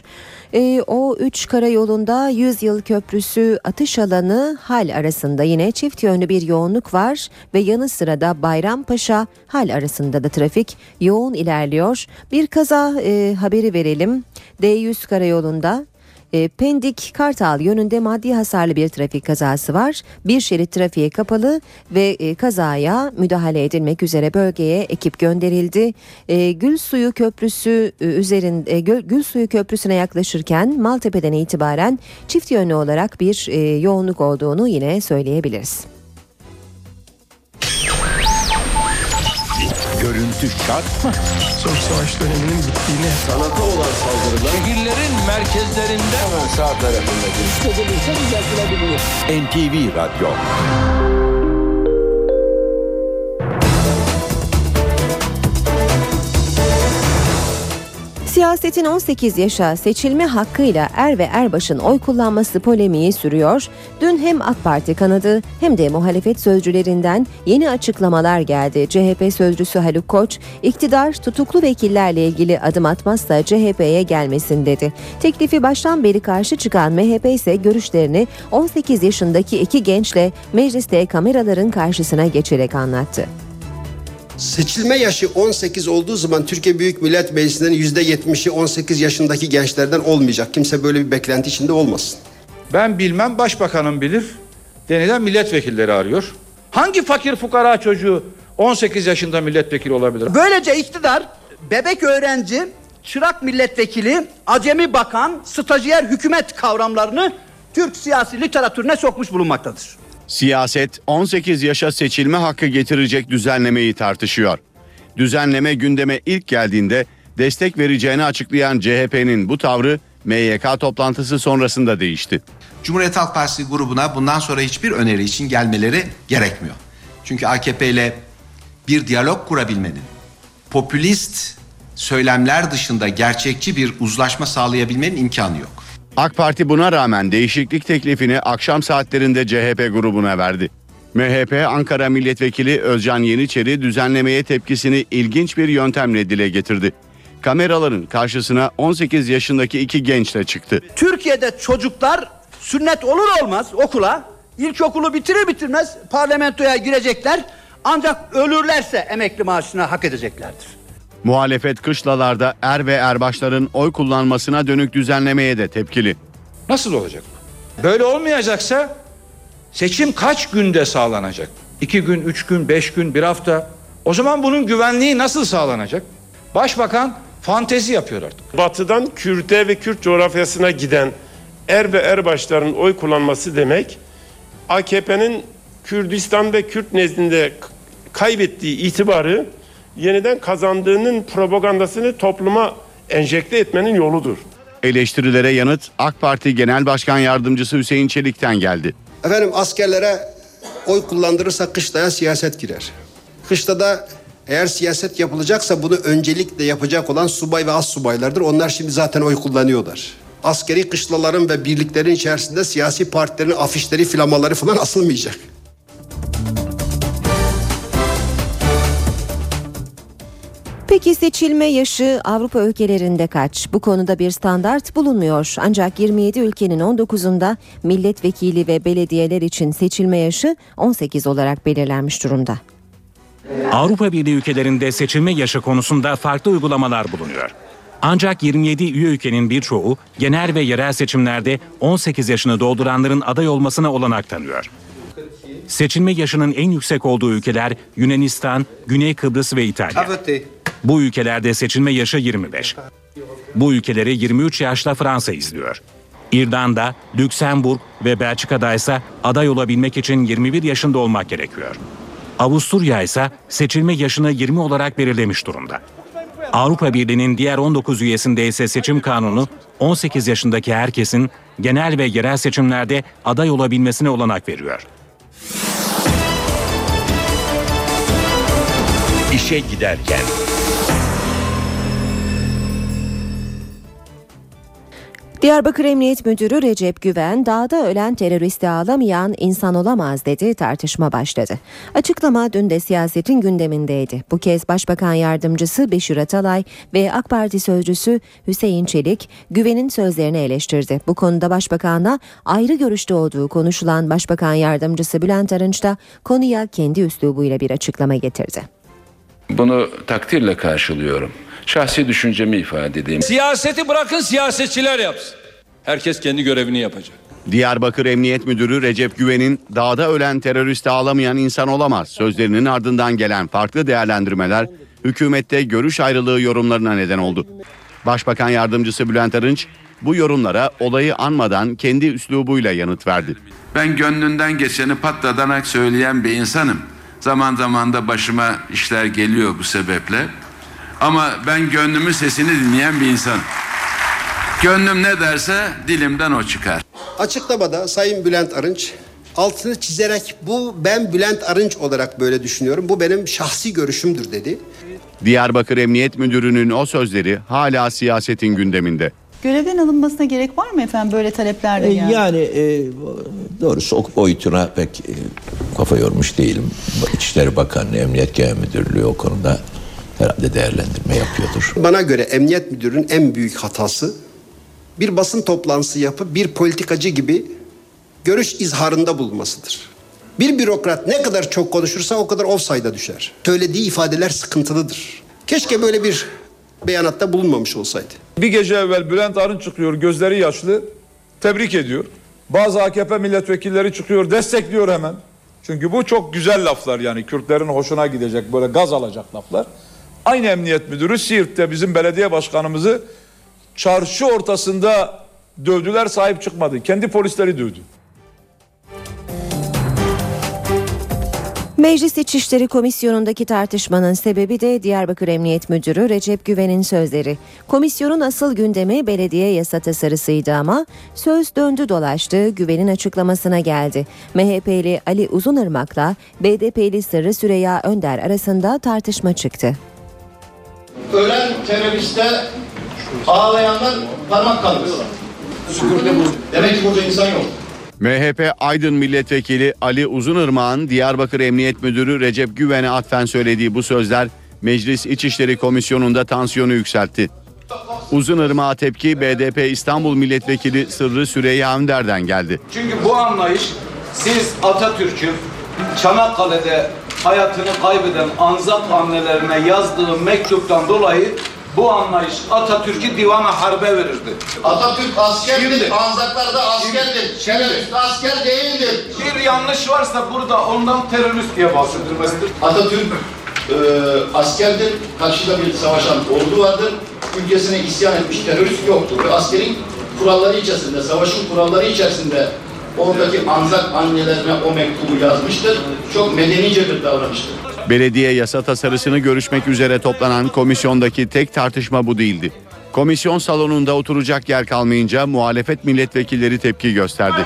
E, o 3 karayolunda 100 yıl köprüsü atış alanı hal arasında yine çift yönlü bir yoğunluk var ve yanı sıra da Bayrampaşa hal arasında da trafik yoğun ilerliyor. Bir kaza e, haberi verelim. D100 karayolunda e, Pendik Kartal yönünde maddi hasarlı bir trafik kazası var. Bir şerit trafiğe kapalı ve e, kazaya müdahale edilmek üzere bölgeye ekip gönderildi. E, Gül Suyu Köprüsü e, üzerinde Gül Suyu Köprüsü'ne yaklaşırken Maltepe'den itibaren çift yönlü olarak bir e, yoğunluk olduğunu yine söyleyebiliriz. Görüntü şart mı? Soğuk savaş döneminin bittiğini sanata olan saldırılar şehirlerin merkezlerinde hemen sağ tarafında hissedilirse düzeltilebilir. NTV Radyo. Siyasetin 18 yaşa seçilme hakkıyla Er ve Erbaş'ın oy kullanması polemiği sürüyor. Dün hem AK Parti kanadı hem de muhalefet sözcülerinden yeni açıklamalar geldi. CHP sözcüsü Haluk Koç, iktidar tutuklu vekillerle ilgili adım atmazsa CHP'ye gelmesin dedi. Teklifi baştan beri karşı çıkan MHP ise görüşlerini 18 yaşındaki iki gençle mecliste kameraların karşısına geçerek anlattı. Seçilme yaşı 18 olduğu zaman Türkiye Büyük Millet Meclisi'nin %70'i 18 yaşındaki gençlerden olmayacak. Kimse böyle bir beklenti içinde olmasın. Ben bilmem başbakanım bilir denilen milletvekilleri arıyor. Hangi fakir fukara çocuğu 18 yaşında milletvekili olabilir? Böylece iktidar bebek öğrenci, çırak milletvekili, acemi bakan, stajyer hükümet kavramlarını Türk siyasi literatürüne sokmuş bulunmaktadır. Siyaset 18 yaşa seçilme hakkı getirecek düzenlemeyi tartışıyor. Düzenleme gündeme ilk geldiğinde destek vereceğini açıklayan CHP'nin bu tavrı MYK toplantısı sonrasında değişti. Cumhuriyet Halk Partisi grubuna bundan sonra hiçbir öneri için gelmeleri gerekmiyor. Çünkü AKP ile bir diyalog kurabilmenin, popülist söylemler dışında gerçekçi bir uzlaşma sağlayabilmenin imkanı yok. AK Parti buna rağmen değişiklik teklifini akşam saatlerinde CHP grubuna verdi. MHP Ankara Milletvekili Özcan Yeniçeri düzenlemeye tepkisini ilginç bir yöntemle dile getirdi. Kameraların karşısına 18 yaşındaki iki gençle çıktı. Türkiye'de çocuklar sünnet olur olmaz okula ilkokulu bitirir bitirmez parlamentoya girecekler ancak ölürlerse emekli maaşını hak edeceklerdir. Muhalefet kışlalarda er ve erbaşların oy kullanmasına dönük düzenlemeye de tepkili. Nasıl olacak? Böyle olmayacaksa seçim kaç günde sağlanacak? İki gün, üç gün, beş gün, bir hafta. O zaman bunun güvenliği nasıl sağlanacak? Başbakan fantezi yapıyor artık. Batıdan Kürt'e ve Kürt coğrafyasına giden er ve erbaşların oy kullanması demek AKP'nin Kürdistan ve Kürt nezdinde kaybettiği itibarı yeniden kazandığının propagandasını topluma enjekte etmenin yoludur. Eleştirilere yanıt AK Parti Genel Başkan Yardımcısı Hüseyin Çelik'ten geldi. Efendim askerlere oy kullandırırsa kışlaya siyaset girer. Kışta da eğer siyaset yapılacaksa bunu öncelikle yapacak olan subay ve az subaylardır. Onlar şimdi zaten oy kullanıyorlar. Askeri kışlaların ve birliklerin içerisinde siyasi partilerin afişleri, flamaları falan asılmayacak. Peki seçilme yaşı Avrupa ülkelerinde kaç? Bu konuda bir standart bulunmuyor. Ancak 27 ülkenin 19'unda milletvekili ve belediyeler için seçilme yaşı 18 olarak belirlenmiş durumda. Avrupa Birliği ülkelerinde seçilme yaşı konusunda farklı uygulamalar bulunuyor. Ancak 27 üye ülkenin birçoğu genel ve yerel seçimlerde 18 yaşını dolduranların aday olmasına olanak tanıyor. Seçilme yaşının en yüksek olduğu ülkeler Yunanistan, Güney Kıbrıs ve İtalya. Bu ülkelerde seçilme yaşı 25. Bu ülkeleri 23 yaşla Fransa izliyor. İrlanda, Lüksemburg ve Belçika'da ise aday olabilmek için 21 yaşında olmak gerekiyor. Avusturya ise seçilme yaşını 20 olarak belirlemiş durumda. Avrupa Birliği'nin diğer 19 üyesinde ise seçim kanunu 18 yaşındaki herkesin genel ve yerel seçimlerde aday olabilmesine olanak veriyor. İşe giderken. Diyarbakır Emniyet Müdürü Recep Güven, dağda ölen teröristi ağlamayan insan olamaz dedi tartışma başladı. Açıklama dün de siyasetin gündemindeydi. Bu kez Başbakan Yardımcısı Beşir Atalay ve AK Parti Sözcüsü Hüseyin Çelik, Güven'in sözlerini eleştirdi. Bu konuda Başbakan'a ayrı görüşte olduğu konuşulan Başbakan Yardımcısı Bülent Arınç da konuya kendi üslubuyla bir açıklama getirdi. Bunu takdirle karşılıyorum. Şahsi düşüncemi ifade edeyim. Siyaseti bırakın siyasetçiler yapsın. Herkes kendi görevini yapacak. Diyarbakır Emniyet Müdürü Recep Güven'in dağda ölen teröristi ağlamayan insan olamaz sözlerinin ardından gelen farklı değerlendirmeler hükümette görüş ayrılığı yorumlarına neden oldu. Başbakan Yardımcısı Bülent Arınç bu yorumlara olayı anmadan kendi üslubuyla yanıt verdi. Ben gönlünden geçeni patladanak söyleyen bir insanım. Zaman zaman da başıma işler geliyor bu sebeple. Ama ben gönlümün sesini dinleyen bir insan. Gönlüm ne derse dilimden o çıkar. Açıklamada Sayın Bülent Arınç altını çizerek bu ben Bülent Arınç olarak böyle düşünüyorum. Bu benim şahsi görüşümdür dedi. Diyarbakır Emniyet Müdürü'nün o sözleri hala siyasetin gündeminde. Görevden alınmasına gerek var mı efendim böyle taleplerde yani? Yani e, doğrusu o boyutuna pek e, kafa yormuş değilim. İçişleri Bakanlığı, Emniyet Genel Müdürlüğü o konuda herhalde değerlendirme yapıyordur. Bana göre emniyet müdürünün en büyük hatası bir basın toplantısı yapıp bir politikacı gibi görüş izharında bulunmasıdır. Bir bürokrat ne kadar çok konuşursa o kadar offside'a düşer. Söylediği ifadeler sıkıntılıdır. Keşke böyle bir beyanatta bulunmamış olsaydı. Bir gece evvel Bülent Arın çıkıyor gözleri yaşlı tebrik ediyor. Bazı AKP milletvekilleri çıkıyor destekliyor hemen. Çünkü bu çok güzel laflar yani Kürtlerin hoşuna gidecek böyle gaz alacak laflar. Aynı emniyet müdürü Siirt'te bizim belediye başkanımızı çarşı ortasında dövdüler sahip çıkmadı. Kendi polisleri dövdü. Meclis İçişleri Komisyonu'ndaki tartışmanın sebebi de Diyarbakır Emniyet Müdürü Recep Güven'in sözleri. Komisyonun asıl gündemi belediye yasa tasarısıydı ama söz döndü dolaştı Güven'in açıklamasına geldi. MHP'li Ali Uzunırmak'la BDP'li Sırrı Süreyya Önder arasında tartışma çıktı. ölen teröriste ağlayanlar parmak kaldırıyorlar. Demek ki burada insan yok. MHP Aydın Milletvekili Ali Uzunırmak'ın Diyarbakır Emniyet Müdürü Recep Güven'e atfen söylediği bu sözler Meclis İçişleri Komisyonu'nda tansiyonu yükseltti. Uzunırmak'a tepki BDP İstanbul Milletvekili Sırrı Süreyya Önder'den geldi. Çünkü bu anlayış siz Atatürk'ün Çanakkale'de hayatını kaybeden Anzak annelerine yazdığı mektuptan dolayı bu anlayış Atatürk'ü divana harbe verirdi. Atatürk askerdir, Şimdi- Anzaklar da askerdir. Şerefsiz asker değildir. Bir yanlış varsa burada ondan terörist diye bahsedilmesidir. Atatürk e, askerdir, karşıda bir savaşan ordu vardır. Ülkesine isyan etmiş terörist yoktur. Ve askerin kuralları içerisinde, savaşın kuralları içerisinde oradaki Anzak annelerine o mektubu yazmıştır. Çok medenice bir davranıştır. Belediye yasa tasarısını görüşmek üzere toplanan komisyondaki tek tartışma bu değildi. Komisyon salonunda oturacak yer kalmayınca muhalefet milletvekilleri tepki gösterdi.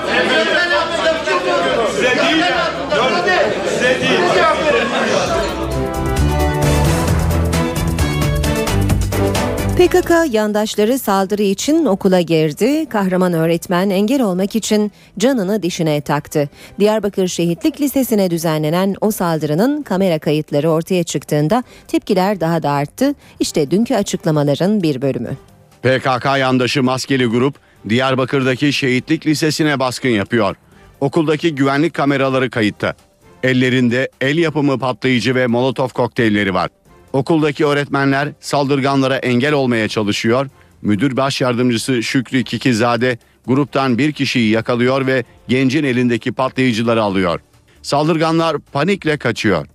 PKK yandaşları saldırı için okula girdi. Kahraman öğretmen engel olmak için canını dişine taktı. Diyarbakır Şehitlik Lisesi'ne düzenlenen o saldırının kamera kayıtları ortaya çıktığında tepkiler daha da arttı. İşte dünkü açıklamaların bir bölümü. PKK yandaşı maskeli grup Diyarbakır'daki Şehitlik Lisesi'ne baskın yapıyor. Okuldaki güvenlik kameraları kayıtta. Ellerinde el yapımı patlayıcı ve molotof kokteylleri var. Okuldaki öğretmenler saldırganlara engel olmaya çalışıyor. Müdür baş yardımcısı Şükrü Kikizade gruptan bir kişiyi yakalıyor ve gencin elindeki patlayıcıları alıyor. Saldırganlar panikle kaçıyor.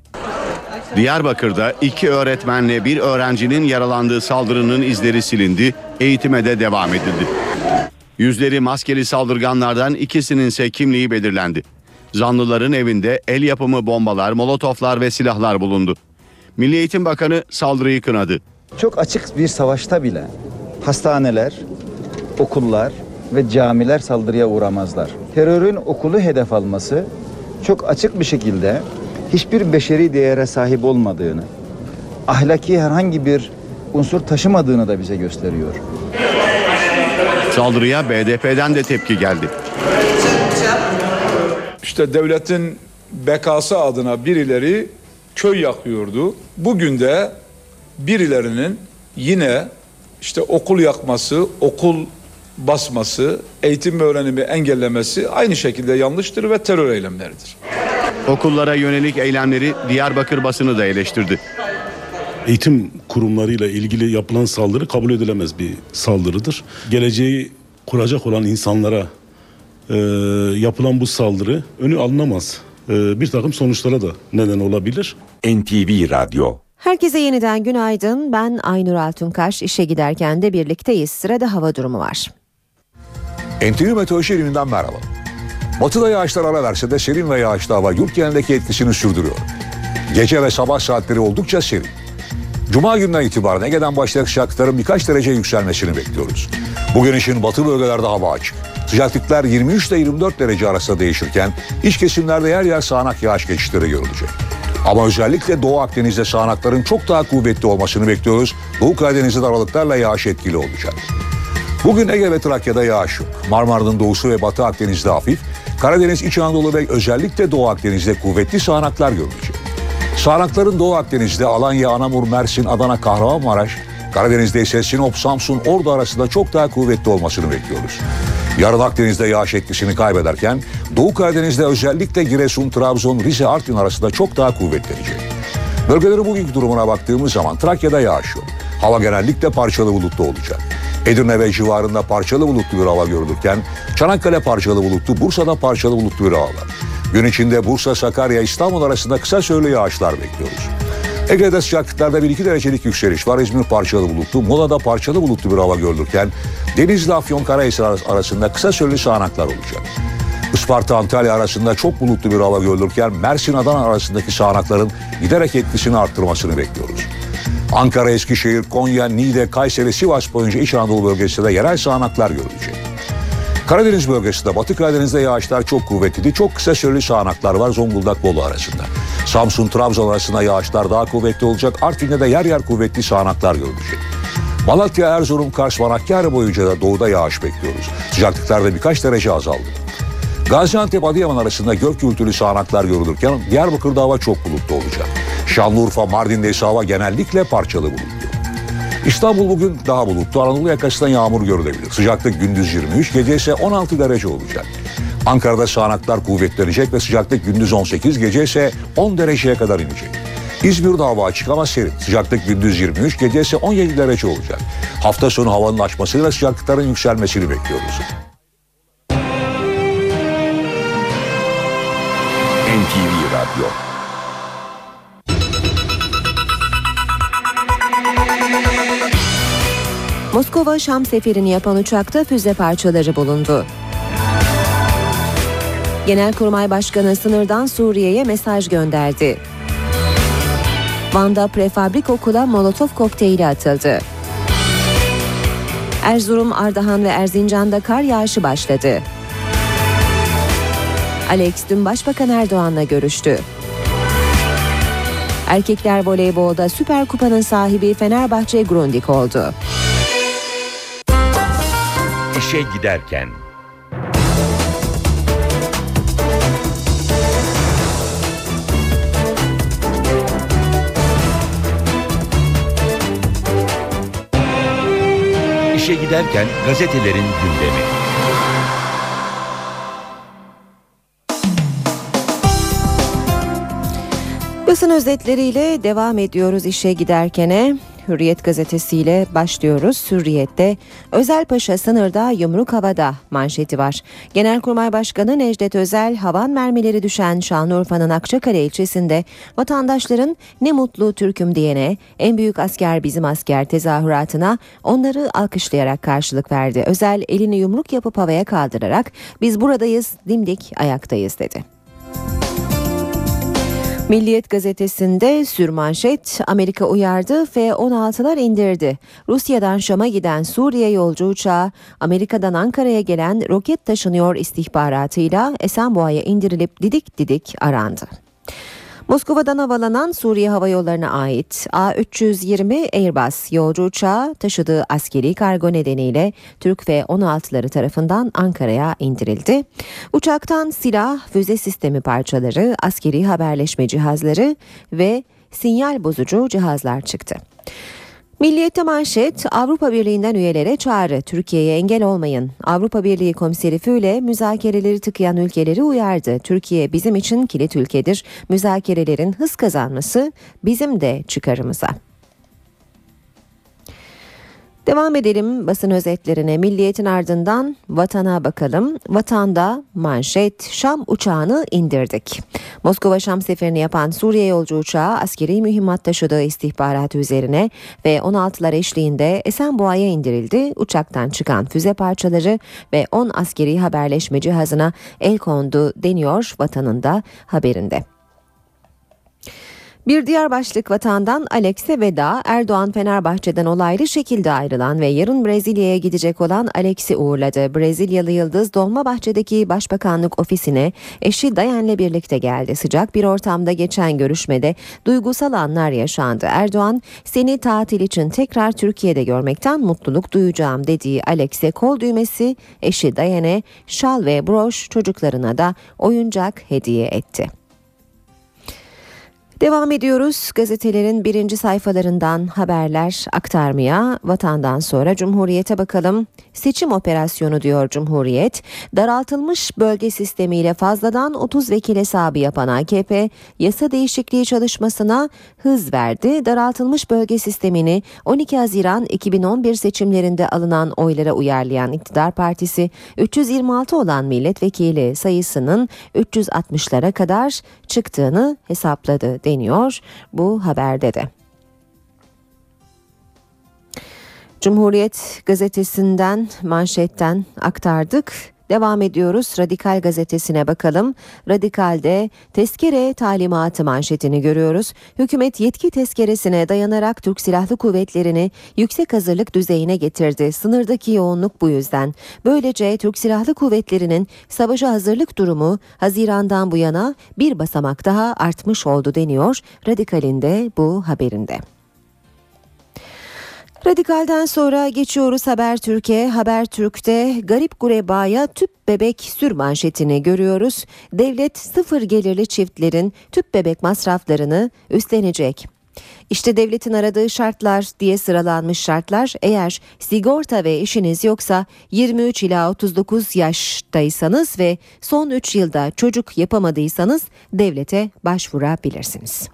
Diyarbakır'da iki öğretmenle bir öğrencinin yaralandığı saldırının izleri silindi, eğitime de devam edildi. Yüzleri maskeli saldırganlardan ikisinin ise kimliği belirlendi. Zanlıların evinde el yapımı bombalar, molotoflar ve silahlar bulundu. Milli Eğitim Bakanı saldırıyı kınadı. Çok açık bir savaşta bile hastaneler, okullar ve camiler saldırıya uğramazlar. Terörün okulu hedef alması çok açık bir şekilde hiçbir beşeri değere sahip olmadığını, ahlaki herhangi bir unsur taşımadığını da bize gösteriyor. Saldırıya BDP'den de tepki geldi. İşte devletin bekası adına birileri köy yakıyordu. Bugün de birilerinin yine işte okul yakması, okul basması, eğitim ve öğrenimi engellemesi aynı şekilde yanlıştır ve terör eylemleridir. Okullara yönelik eylemleri Diyarbakır basını da eleştirdi. Eğitim kurumlarıyla ilgili yapılan saldırı kabul edilemez bir saldırıdır. Geleceği kuracak olan insanlara e, yapılan bu saldırı önü alınamaz. E, bir takım sonuçlara da neden olabilir. NTV Radyo Herkese yeniden günaydın. Ben Aynur Altunkaş. İşe giderken de birlikteyiz. Sırada hava durumu var. NTV Meteoroloji Eliminden merhaba. Batıda yağışlar ara verse de serin ve yağışlı hava yurt genelindeki etkisini sürdürüyor. Gece ve sabah saatleri oldukça serin. Cuma günden itibaren Ege'den başlayarak sıcaklıkların birkaç derece yükselmesini bekliyoruz. Bugün için batı bölgelerde hava açık. Sıcaklıklar 23 ile 24 derece arasında değişirken iç kesimlerde yer yer sağanak yağış geçişleri görülecek. Ama özellikle Doğu Akdeniz'de sağanakların çok daha kuvvetli olmasını bekliyoruz. Doğu Karadeniz'de de aralıklarla yağış etkili olacak. Bugün Ege ve Trakya'da yağış yok. Marmara'nın doğusu ve batı Akdeniz'de hafif, Karadeniz, İç Anadolu ve özellikle Doğu Akdeniz'de kuvvetli sağanaklar görülecek. Sağanakların Doğu Akdeniz'de Alanya, Anamur, Mersin, Adana, Kahramanmaraş, Karadeniz'de ise Sinop, Samsun, Ordu arasında çok daha kuvvetli olmasını bekliyoruz. Yarın Akdeniz'de yağış etkisini kaybederken Doğu Karadeniz'de özellikle Giresun, Trabzon, Rize, Artvin arasında çok daha kuvvetlenecek. Bölgelerin bugünkü durumuna baktığımız zaman Trakya'da yağış yok. Hava genellikle parçalı bulutlu olacak. Edirne ve civarında parçalı bulutlu bir hava görülürken Çanakkale parçalı bulutlu, Bursa'da parçalı bulutlu bir hava var. Gün içinde Bursa, Sakarya, İstanbul arasında kısa süreli yağışlar bekliyoruz. Ege'de sıcaklıklarda 1-2 derecelik yükseliş var. İzmir parçalı bulutlu, Mola'da parçalı bulutlu bir hava görülürken Denizli, Afyon, Karahisar arasında kısa süreli sağanaklar olacak. Isparta, Antalya arasında çok bulutlu bir hava görülürken Mersin, Adana arasındaki sağanakların giderek etkisini arttırmasını bekliyoruz. Ankara, Eskişehir, Konya, Niğde, Kayseri, Sivas boyunca İç Anadolu bölgesinde yerel sağanaklar görülecek. Karadeniz bölgesinde, Batı Karadeniz'de yağışlar çok kuvvetli. Çok kısa süreli sağanaklar var Zonguldak, Bolu arasında. Samsun, Trabzon arasında yağışlar daha kuvvetli olacak. Artvin'de de yer yer kuvvetli sağanaklar görülecek. Malatya, Erzurum, Kars, Manakkari boyunca da doğuda yağış bekliyoruz. Sıcaklıklarda birkaç derece azaldı. Gaziantep Adıyaman arasında gök gürültülü sağanaklar görülürken Diyarbakır'da hava çok bulutlu olacak. Şanlıurfa, Mardin'de ise hava genellikle parçalı bulutlu. İstanbul bugün daha bulutlu. Anadolu yakasından yağmur görülebilir. Sıcaklık gündüz 23, gece ise 16 derece olacak. Ankara'da sağanaklar kuvvetlenecek ve sıcaklık gündüz 18, gece ise 10 dereceye kadar inecek. İzmir'de hava açık ama serin. Sıcaklık gündüz 23, gece ise 17 derece olacak. Hafta sonu havanın açmasıyla sıcaklıkların yükselmesini bekliyoruz. NTV Radyo Moskova Şam seferini yapan uçakta füze parçaları bulundu. Genelkurmay Başkanı sınırdan Suriye'ye mesaj gönderdi. Van'da prefabrik okula molotof kokteyli atıldı. Erzurum, Ardahan ve Erzincan'da kar yağışı başladı. Alex dün Başbakan Erdoğan'la görüştü. Erkekler voleybolda Süper Kupa'nın sahibi Fenerbahçe Grundig oldu. İşe giderken İşe giderken gazetelerin gündemi. Basın özetleriyle devam ediyoruz işe giderkene. Hürriyet gazetesiyle başlıyoruz. Hürriyet'te Özel Paşa sınırda yumruk havada manşeti var. Genelkurmay Başkanı Necdet Özel havan mermileri düşen Şanlıurfa'nın Akçakale ilçesinde vatandaşların ne mutlu Türk'üm diyene en büyük asker bizim asker tezahüratına onları alkışlayarak karşılık verdi. Özel elini yumruk yapıp havaya kaldırarak biz buradayız dimdik ayaktayız dedi. Milliyet gazetesinde sürmanşet Amerika uyardı F-16'lar indirdi. Rusya'dan Şam'a giden Suriye yolcu uçağı Amerika'dan Ankara'ya gelen roket taşınıyor istihbaratıyla Esenboğa'ya indirilip didik didik arandı. Moskova'dan havalanan Suriye Hava Yolları'na ait A320 Airbus yolcu uçağı taşıdığı askeri kargo nedeniyle Türk F-16'ları tarafından Ankara'ya indirildi. Uçaktan silah, füze sistemi parçaları, askeri haberleşme cihazları ve sinyal bozucu cihazlar çıktı. Milliyette manşet Avrupa Birliği'nden üyelere çağrı Türkiye'ye engel olmayın. Avrupa Birliği Komiseri Füle müzakereleri tıkayan ülkeleri uyardı. Türkiye bizim için kilit ülkedir. Müzakerelerin hız kazanması bizim de çıkarımıza. Devam edelim basın özetlerine. Milliyetin ardından vatana bakalım. Vatanda manşet Şam uçağını indirdik. Moskova Şam seferini yapan Suriye yolcu uçağı askeri mühimmat taşıdığı istihbarat üzerine ve 16'lar eşliğinde Esenboğa'ya indirildi. Uçaktan çıkan füze parçaları ve 10 askeri haberleşme cihazına el kondu deniyor vatanın da haberinde. Bir diğer başlık vatandan Alex'e veda Erdoğan Fenerbahçe'den olaylı şekilde ayrılan ve yarın Brezilya'ya gidecek olan Alex'i uğurladı. Brezilyalı Yıldız Dolmabahçe'deki Başbakanlık ofisine eşi Dayan'le birlikte geldi. Sıcak bir ortamda geçen görüşmede duygusal anlar yaşandı. Erdoğan seni tatil için tekrar Türkiye'de görmekten mutluluk duyacağım dediği Alex'e kol düğmesi, eşi Dayan'e şal ve broş çocuklarına da oyuncak hediye etti. Devam ediyoruz gazetelerin birinci sayfalarından haberler aktarmaya. Vatandan sonra Cumhuriyet'e bakalım. Seçim operasyonu diyor Cumhuriyet. Daraltılmış bölge sistemiyle fazladan 30 vekil hesabı yapan AKP yasa değişikliği çalışmasına hız verdi. Daraltılmış bölge sistemini 12 Haziran 2011 seçimlerinde alınan oylara uyarlayan iktidar partisi 326 olan milletvekili sayısının 360'lara kadar çıktığını hesapladı deniyor bu haberde de. Cumhuriyet gazetesinden manşetten aktardık. Devam ediyoruz. Radikal gazetesine bakalım. Radikal'de tezkere talimatı manşetini görüyoruz. Hükümet yetki tezkeresine dayanarak Türk Silahlı Kuvvetleri'ni yüksek hazırlık düzeyine getirdi. Sınırdaki yoğunluk bu yüzden. Böylece Türk Silahlı Kuvvetleri'nin savaşa hazırlık durumu Haziran'dan bu yana bir basamak daha artmış oldu deniyor. Radikal'in de bu haberinde. Radikal'den sonra geçiyoruz Habertürk'e. Habertürk'te garip gurebaya tüp bebek sür manşetini görüyoruz. Devlet sıfır gelirli çiftlerin tüp bebek masraflarını üstlenecek. İşte devletin aradığı şartlar diye sıralanmış şartlar eğer sigorta ve işiniz yoksa 23 ila 39 yaştaysanız ve son 3 yılda çocuk yapamadıysanız devlete başvurabilirsiniz.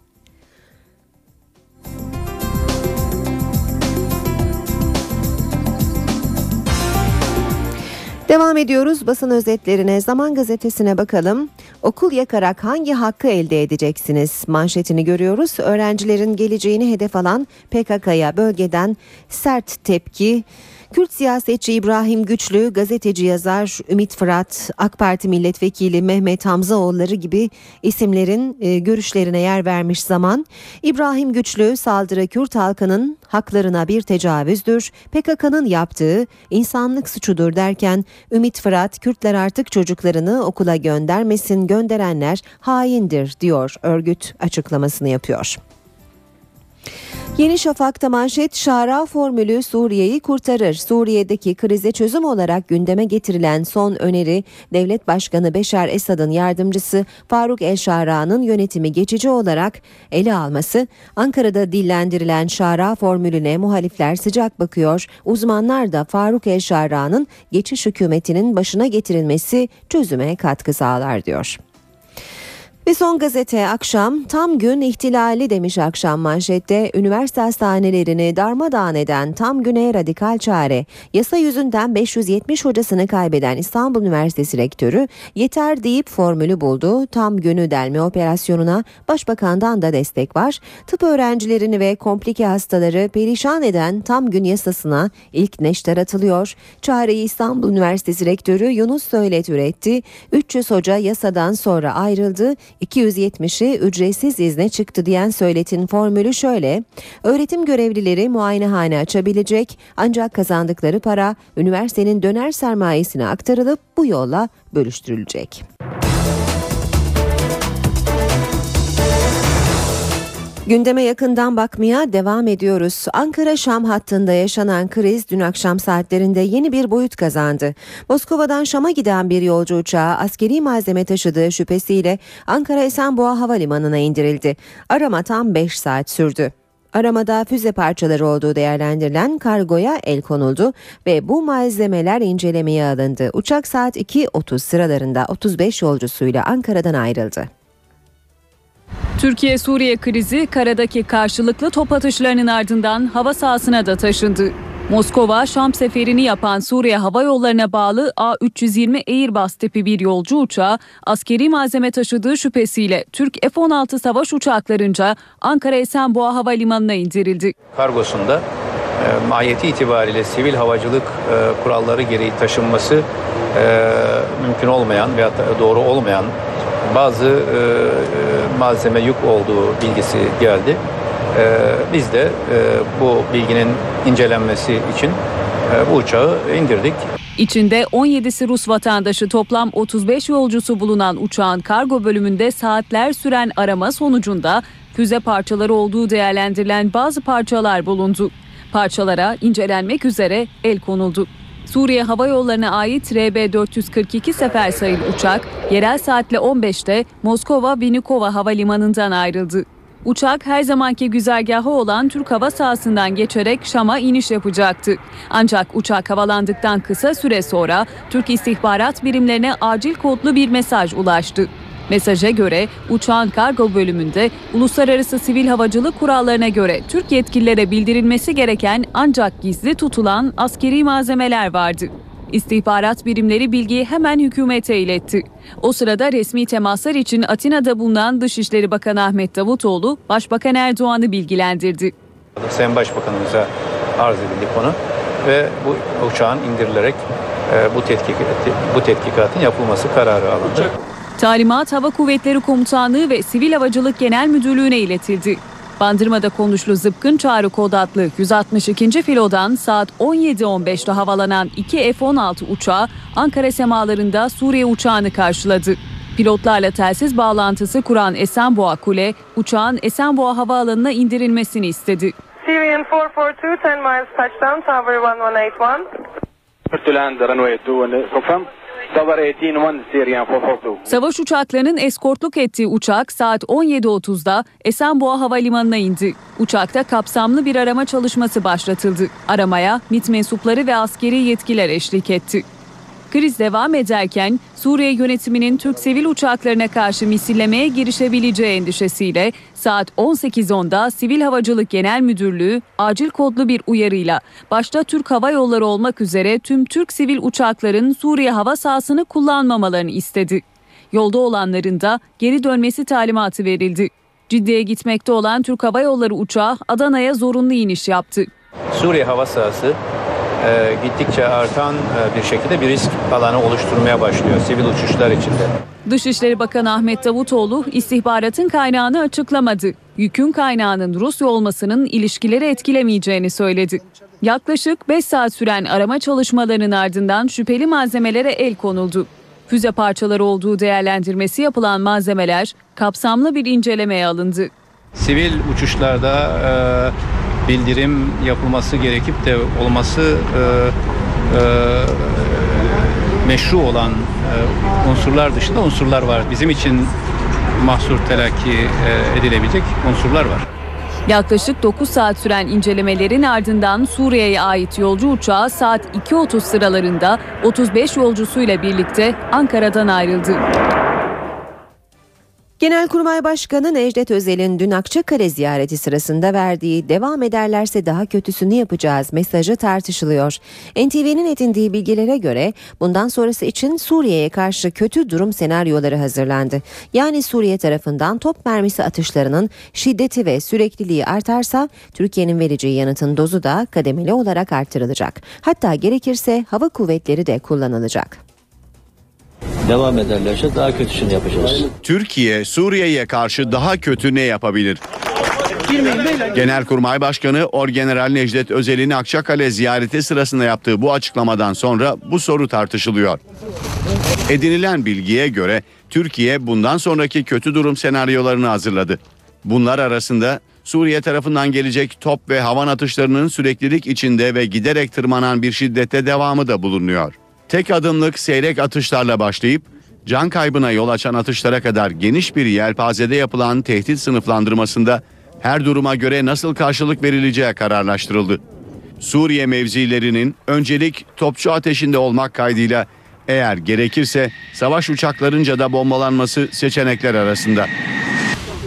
Devam ediyoruz basın özetlerine. Zaman gazetesine bakalım. Okul yakarak hangi hakkı elde edeceksiniz? Manşetini görüyoruz. Öğrencilerin geleceğini hedef alan PKK'ya bölgeden sert tepki. Kürt siyasetçi İbrahim Güçlü, gazeteci yazar Ümit Fırat, AK Parti milletvekili Mehmet Hamzaoğulları gibi isimlerin e, görüşlerine yer vermiş zaman İbrahim Güçlü saldırı Kürt halkının haklarına bir tecavüzdür, PKK'nın yaptığı insanlık suçudur derken Ümit Fırat Kürtler artık çocuklarını okula göndermesin gönderenler haindir diyor örgüt açıklamasını yapıyor. Yeni Şafak'ta manşet Şara formülü Suriye'yi kurtarır. Suriye'deki krize çözüm olarak gündeme getirilen son öneri Devlet Başkanı Beşar Esad'ın yardımcısı Faruk El Şara'nın yönetimi geçici olarak ele alması. Ankara'da dillendirilen Şara formülüne muhalifler sıcak bakıyor. Uzmanlar da Faruk El Şara'nın geçiş hükümetinin başına getirilmesi çözüme katkı sağlar diyor. Ve son gazete akşam tam gün ihtilali demiş akşam manşette üniversite hastanelerini darmadağın eden tam güne radikal çare. Yasa yüzünden 570 hocasını kaybeden İstanbul Üniversitesi rektörü yeter deyip formülü buldu. Tam günü delme operasyonuna başbakandan da destek var. Tıp öğrencilerini ve komplike hastaları perişan eden tam gün yasasına ilk neşter atılıyor. Çareyi İstanbul Üniversitesi rektörü Yunus Söylet üretti. 300 hoca yasadan sonra ayrıldı. 270'i ücretsiz izne çıktı diyen Söylet'in formülü şöyle. Öğretim görevlileri muayenehane açabilecek ancak kazandıkları para üniversitenin döner sermayesine aktarılıp bu yolla bölüştürülecek. Gündeme yakından bakmaya devam ediyoruz. Ankara-Şam hattında yaşanan kriz dün akşam saatlerinde yeni bir boyut kazandı. Moskova'dan Şam'a giden bir yolcu uçağı askeri malzeme taşıdığı şüphesiyle Ankara Esenboğa Havalimanı'na indirildi. Arama tam 5 saat sürdü. Aramada füze parçaları olduğu değerlendirilen kargoya el konuldu ve bu malzemeler incelemeye alındı. Uçak saat 2.30 sıralarında 35 yolcusuyla Ankara'dan ayrıldı. Türkiye-Suriye krizi karadaki karşılıklı top atışlarının ardından hava sahasına da taşındı. Moskova, Şam seferini yapan Suriye Hava Yolları'na bağlı A320 Airbus tipi bir yolcu uçağı askeri malzeme taşıdığı şüphesiyle Türk F-16 savaş uçaklarınca Ankara Esenboğa Havalimanı'na indirildi. Kargosunda e, mahiyeti itibariyle sivil havacılık e, kuralları gereği taşınması e, mümkün olmayan veya doğru olmayan bazı e, e, malzeme yük olduğu bilgisi geldi. E, biz de e, bu bilginin incelenmesi için e, bu uçağı indirdik. İçinde 17'si Rus vatandaşı toplam 35 yolcusu bulunan uçağın kargo bölümünde saatler süren arama sonucunda füze parçaları olduğu değerlendirilen bazı parçalar bulundu. Parçalara incelenmek üzere el konuldu. Suriye Hava Yolları'na ait RB-442 sefer sayılı uçak yerel saatle 15'te Moskova Vnukovo Havalimanı'ndan ayrıldı. Uçak her zamanki güzergahı olan Türk hava sahasından geçerek Şam'a iniş yapacaktı. Ancak uçak havalandıktan kısa süre sonra Türk istihbarat birimlerine acil kodlu bir mesaj ulaştı. Mesaja göre uçağın kargo bölümünde uluslararası sivil havacılık kurallarına göre Türk yetkililere bildirilmesi gereken ancak gizli tutulan askeri malzemeler vardı. İstihbarat birimleri bilgiyi hemen hükümete iletti. O sırada resmi temaslar için Atina'da bulunan Dışişleri Bakanı Ahmet Davutoğlu, Başbakan Erdoğan'ı bilgilendirdi. Sayın Başbakanımıza arz edildi konu ve bu uçağın indirilerek e, bu, tetkik, bu tetkikatın yapılması kararı alındı. Talimat Hava Kuvvetleri Komutanlığı ve Sivil Havacılık Genel Müdürlüğü'ne iletildi. Bandırma'da konuşlu Zıpkın Çağrı kod adlı 162. filodan saat 17.15'te havalanan iki F-16 uçağı Ankara semalarında Suriye uçağını karşıladı. Pilotlarla telsiz bağlantısı kuran Esenboğa Kule, uçağın Esenboğa Havaalanı'na indirilmesini istedi. Syrian 442, 10 miles touchdown, Tower 1181. To land runway 2 confirm. Tower 181 Syrian 442. Savaş uçaklarının eskortluk ettiği uçak saat 17.30'da Esenboğa Havalimanı'na indi. Uçakta kapsamlı bir arama çalışması başlatıldı. Aramaya MİT mensupları ve askeri yetkiler eşlik etti. Kriz devam ederken Suriye yönetiminin Türk sivil uçaklarına karşı misillemeye girişebileceği endişesiyle saat 18.10'da Sivil Havacılık Genel Müdürlüğü acil kodlu bir uyarıyla başta Türk Hava Yolları olmak üzere tüm Türk sivil uçakların Suriye hava sahasını kullanmamalarını istedi. Yolda olanların da geri dönmesi talimatı verildi. Ciddiye gitmekte olan Türk Hava Yolları uçağı Adana'ya zorunlu iniş yaptı. Suriye hava sahası e, gittikçe artan e, bir şekilde bir risk alanı oluşturmaya başlıyor sivil uçuşlar içinde. Dışişleri Bakanı Ahmet Davutoğlu istihbaratın kaynağını açıklamadı. Yükün kaynağının Rusya olmasının ilişkileri etkilemeyeceğini söyledi. Yaklaşık 5 saat süren arama çalışmalarının ardından şüpheli malzemelere el konuldu. Füze parçaları olduğu değerlendirmesi yapılan malzemeler kapsamlı bir incelemeye alındı. Sivil uçuşlarda e, bildirim yapılması gerekip de olması e, e, meşru olan e, unsurlar dışında unsurlar var. Bizim için mahsur telakki e, edilebilecek unsurlar var. Yaklaşık 9 saat süren incelemelerin ardından Suriye'ye ait yolcu uçağı saat 2.30 sıralarında 35 yolcusuyla birlikte Ankara'dan ayrıldı. Genelkurmay Başkanı Necdet Özel'in dün Akçakale ziyareti sırasında verdiği devam ederlerse daha kötüsünü yapacağız mesajı tartışılıyor. NTV'nin edindiği bilgilere göre bundan sonrası için Suriye'ye karşı kötü durum senaryoları hazırlandı. Yani Suriye tarafından top mermisi atışlarının şiddeti ve sürekliliği artarsa Türkiye'nin vereceği yanıtın dozu da kademeli olarak artırılacak. Hatta gerekirse hava kuvvetleri de kullanılacak. Devam ederlerse daha kötüsünü yapacağız. Türkiye Suriye'ye karşı daha kötü ne yapabilir? Genelkurmay Başkanı Orgeneral Necdet Özel'in Akçakale ziyareti sırasında yaptığı bu açıklamadan sonra bu soru tartışılıyor. Edinilen bilgiye göre Türkiye bundan sonraki kötü durum senaryolarını hazırladı. Bunlar arasında Suriye tarafından gelecek top ve havan atışlarının süreklilik içinde ve giderek tırmanan bir şiddette devamı da bulunuyor. Tek adımlık seyrek atışlarla başlayıp can kaybına yol açan atışlara kadar geniş bir yelpazede yapılan tehdit sınıflandırmasında her duruma göre nasıl karşılık verileceği kararlaştırıldı. Suriye mevzilerinin öncelik topçu ateşinde olmak kaydıyla eğer gerekirse savaş uçaklarınca da bombalanması seçenekler arasında.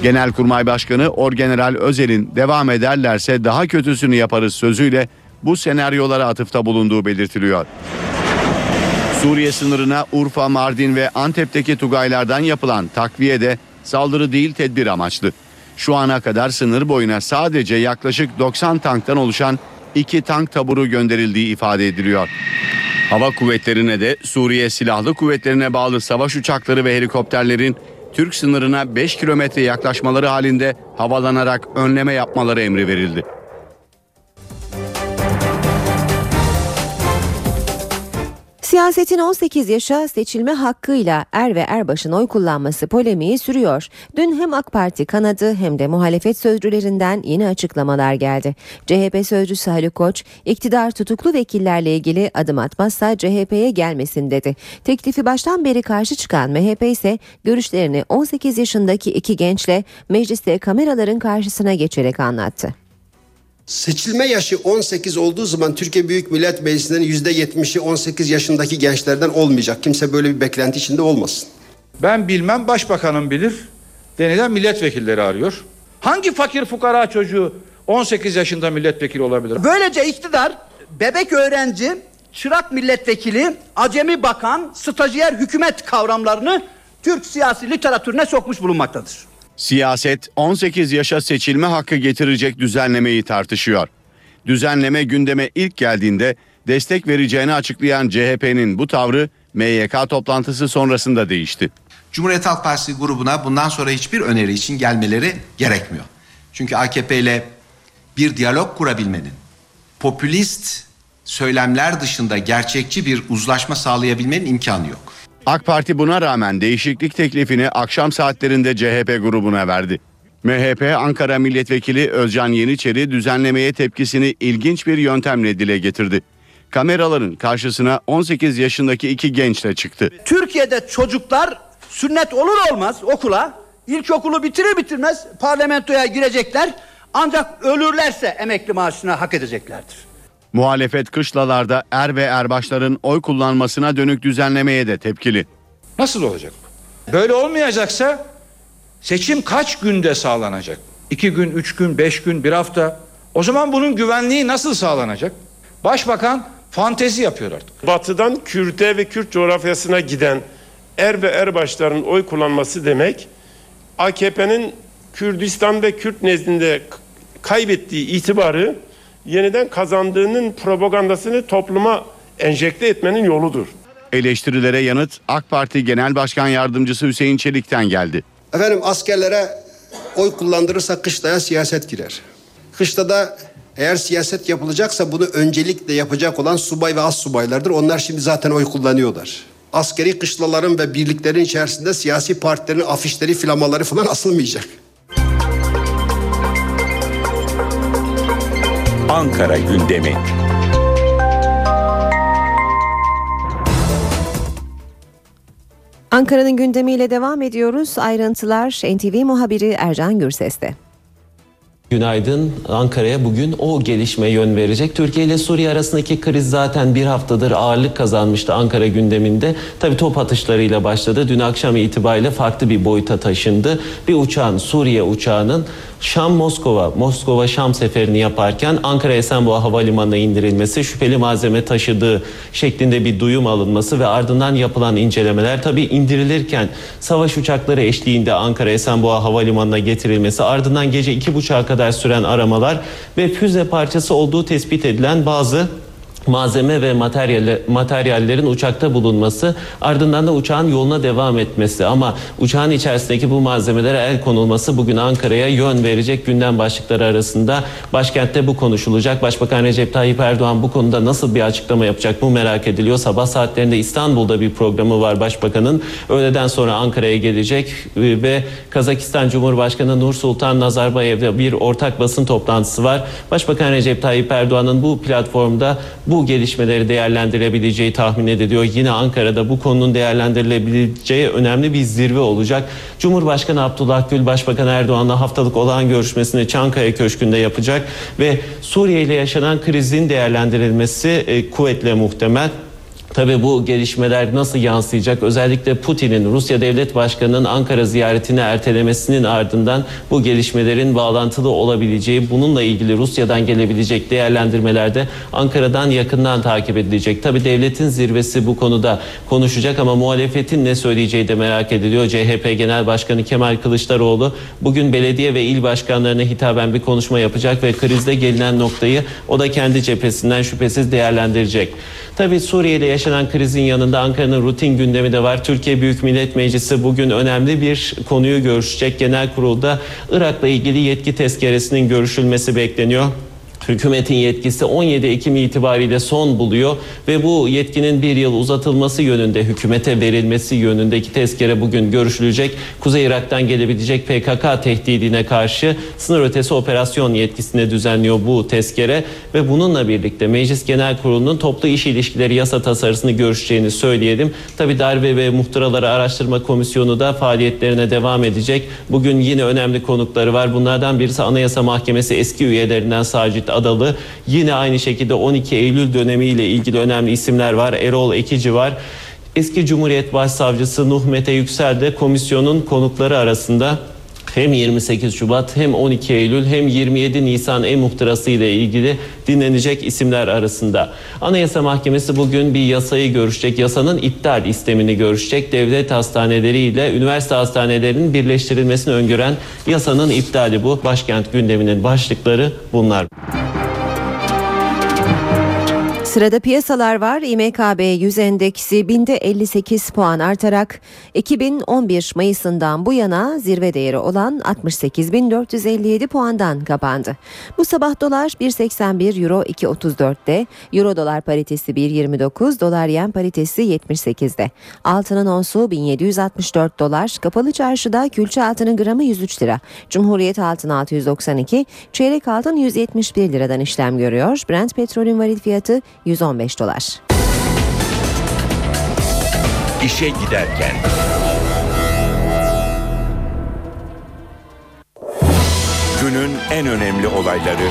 Genelkurmay Başkanı Orgeneral Özel'in devam ederlerse daha kötüsünü yaparız sözüyle bu senaryolara atıfta bulunduğu belirtiliyor. Suriye sınırına Urfa, Mardin ve Antep'teki Tugaylardan yapılan takviye de saldırı değil tedbir amaçlı. Şu ana kadar sınır boyuna sadece yaklaşık 90 tanktan oluşan iki tank taburu gönderildiği ifade ediliyor. Hava kuvvetlerine de Suriye Silahlı Kuvvetlerine bağlı savaş uçakları ve helikopterlerin Türk sınırına 5 kilometre yaklaşmaları halinde havalanarak önleme yapmaları emri verildi. Siyasetin 18 yaşa seçilme hakkıyla er ve erbaşın oy kullanması polemiği sürüyor. Dün hem AK Parti kanadı hem de muhalefet sözcülerinden yeni açıklamalar geldi. CHP sözcüsü Haluk Koç, iktidar tutuklu vekillerle ilgili adım atmazsa CHP'ye gelmesin dedi. Teklifi baştan beri karşı çıkan MHP ise görüşlerini 18 yaşındaki iki gençle mecliste kameraların karşısına geçerek anlattı. Seçilme yaşı 18 olduğu zaman Türkiye Büyük Millet Meclisi'nin %70'i 18 yaşındaki gençlerden olmayacak. Kimse böyle bir beklenti içinde olmasın. Ben bilmem başbakanım bilir denilen milletvekilleri arıyor. Hangi fakir fukara çocuğu 18 yaşında milletvekili olabilir? Böylece iktidar bebek öğrenci, çırak milletvekili, acemi bakan, stajyer hükümet kavramlarını Türk siyasi literatürüne sokmuş bulunmaktadır. Siyaset 18 yaşa seçilme hakkı getirecek düzenlemeyi tartışıyor. Düzenleme gündeme ilk geldiğinde destek vereceğini açıklayan CHP'nin bu tavrı MYK toplantısı sonrasında değişti. Cumhuriyet Halk Partisi grubuna bundan sonra hiçbir öneri için gelmeleri gerekmiyor. Çünkü AKP ile bir diyalog kurabilmenin, popülist söylemler dışında gerçekçi bir uzlaşma sağlayabilmenin imkanı yok. AK Parti buna rağmen değişiklik teklifini akşam saatlerinde CHP grubuna verdi. MHP Ankara Milletvekili Özcan Yeniçeri düzenlemeye tepkisini ilginç bir yöntemle dile getirdi. Kameraların karşısına 18 yaşındaki iki gençle çıktı. Türkiye'de çocuklar sünnet olur olmaz okula ilkokulu bitirir bitirmez parlamentoya girecekler ancak ölürlerse emekli maaşını hak edeceklerdir. Muhalefet kışlalarda er ve erbaşların oy kullanmasına dönük düzenlemeye de tepkili. Nasıl olacak bu? Böyle olmayacaksa seçim kaç günde sağlanacak? İki gün, üç gün, beş gün, bir hafta. O zaman bunun güvenliği nasıl sağlanacak? Başbakan fantezi yapıyor artık. Batıdan Kürt'e ve Kürt coğrafyasına giden er ve erbaşların oy kullanması demek AKP'nin Kürdistan ve Kürt nezdinde kaybettiği itibarı yeniden kazandığının propagandasını topluma enjekte etmenin yoludur. Eleştirilere yanıt AK Parti Genel Başkan Yardımcısı Hüseyin Çelik'ten geldi. Efendim askerlere oy kullandırırsa kışlaya siyaset girer. Kışta da eğer siyaset yapılacaksa bunu öncelikle yapacak olan subay ve az subaylardır. Onlar şimdi zaten oy kullanıyorlar. Askeri kışlaların ve birliklerin içerisinde siyasi partilerin afişleri, flamaları falan asılmayacak. Ankara gündemi. Ankara'nın gündemiyle devam ediyoruz. Ayrıntılar NTV muhabiri Ercan Gürses'te. Günaydın. Ankara'ya bugün o gelişme yön verecek. Türkiye ile Suriye arasındaki kriz zaten bir haftadır ağırlık kazanmıştı Ankara gündeminde. Tabi top atışlarıyla başladı. Dün akşam itibariyle farklı bir boyuta taşındı. Bir uçağın, Suriye uçağının Şam-Moskova, Moskova-Şam seferini yaparken Ankara Esenboğa Havalimanı'na indirilmesi, şüpheli malzeme taşıdığı şeklinde bir duyum alınması ve ardından yapılan incelemeler tabi indirilirken savaş uçakları eşliğinde Ankara Esenboğa Havalimanı'na getirilmesi ardından gece iki buçuğa kadar süren aramalar ve füze parçası olduğu tespit edilen bazı malzeme ve materyalle, materyallerin uçakta bulunması ardından da uçağın yoluna devam etmesi ama uçağın içerisindeki bu malzemelere el konulması bugün Ankara'ya yön verecek gündem başlıkları arasında başkentte bu konuşulacak. Başbakan Recep Tayyip Erdoğan bu konuda nasıl bir açıklama yapacak bu merak ediliyor. Sabah saatlerinde İstanbul'da bir programı var başbakanın. Öğleden sonra Ankara'ya gelecek ve Kazakistan Cumhurbaşkanı Nur Sultan Nazarbayev'de bir ortak basın toplantısı var. Başbakan Recep Tayyip Erdoğan'ın bu platformda bu gelişmeleri değerlendirebileceği tahmin ediliyor. Yine Ankara'da bu konunun değerlendirilebileceği önemli bir zirve olacak. Cumhurbaşkanı Abdullah Gül Başbakan Erdoğan'la haftalık olağan görüşmesini Çankaya Köşkü'nde yapacak ve Suriye ile yaşanan krizin değerlendirilmesi e, kuvvetle muhtemel. Tabii bu gelişmeler nasıl yansıyacak? Özellikle Putin'in Rusya Devlet Başkanı'nın Ankara ziyaretini ertelemesinin ardından bu gelişmelerin bağlantılı olabileceği, bununla ilgili Rusya'dan gelebilecek değerlendirmelerde Ankara'dan yakından takip edilecek. Tabii devletin zirvesi bu konuda konuşacak ama muhalefetin ne söyleyeceği de merak ediliyor. CHP Genel Başkanı Kemal Kılıçdaroğlu bugün belediye ve il başkanlarına hitaben bir konuşma yapacak ve krizde gelinen noktayı o da kendi cephesinden şüphesiz değerlendirecek. Tabii Suriye'de yaşanan krizin yanında Ankara'nın rutin gündemi de var. Türkiye Büyük Millet Meclisi bugün önemli bir konuyu görüşecek. Genel kurulda Irak'la ilgili yetki tezkeresinin görüşülmesi bekleniyor. Hükümetin yetkisi 17 Ekim itibariyle son buluyor ve bu yetkinin bir yıl uzatılması yönünde hükümete verilmesi yönündeki tezkere bugün görüşülecek. Kuzey Irak'tan gelebilecek PKK tehdidine karşı sınır ötesi operasyon yetkisine düzenliyor bu tezkere ve bununla birlikte Meclis Genel Kurulu'nun toplu iş ilişkileri yasa tasarısını görüşeceğini söyleyelim. Tabi darbe ve muhtıraları araştırma komisyonu da faaliyetlerine devam edecek. Bugün yine önemli konukları var. Bunlardan birisi Anayasa Mahkemesi eski üyelerinden Sacit Adalı. Yine aynı şekilde 12 Eylül dönemiyle ilgili önemli isimler var. Erol Ekici var. Eski Cumhuriyet Başsavcısı Nuh Mete Yüksel de komisyonun konukları arasında hem 28 Şubat hem 12 Eylül hem 27 Nisan e-muhtırası ile ilgili dinlenecek isimler arasında. Anayasa Mahkemesi bugün bir yasayı görüşecek. Yasanın iptal istemini görüşecek. Devlet hastaneleri ile üniversite hastanelerinin birleştirilmesini öngören yasanın iptali bu. Başkent gündeminin başlıkları bunlar. Sırada piyasalar var. İMKB 100 endeksi binde 58 puan artarak 2011 Mayıs'ından bu yana zirve değeri olan 68.457 puandan kapandı. Bu sabah dolar 1.81 euro 2.34'te, euro dolar paritesi 1.29, dolar yen paritesi 78'de. Altının onsu 1764 dolar, kapalı çarşıda külçe altının gramı 103 lira. Cumhuriyet altın 692, çeyrek altın 171 liradan işlem görüyor. Brent petrolün varil fiyatı 115 dolar. İşe giderken. Günün en önemli olayları.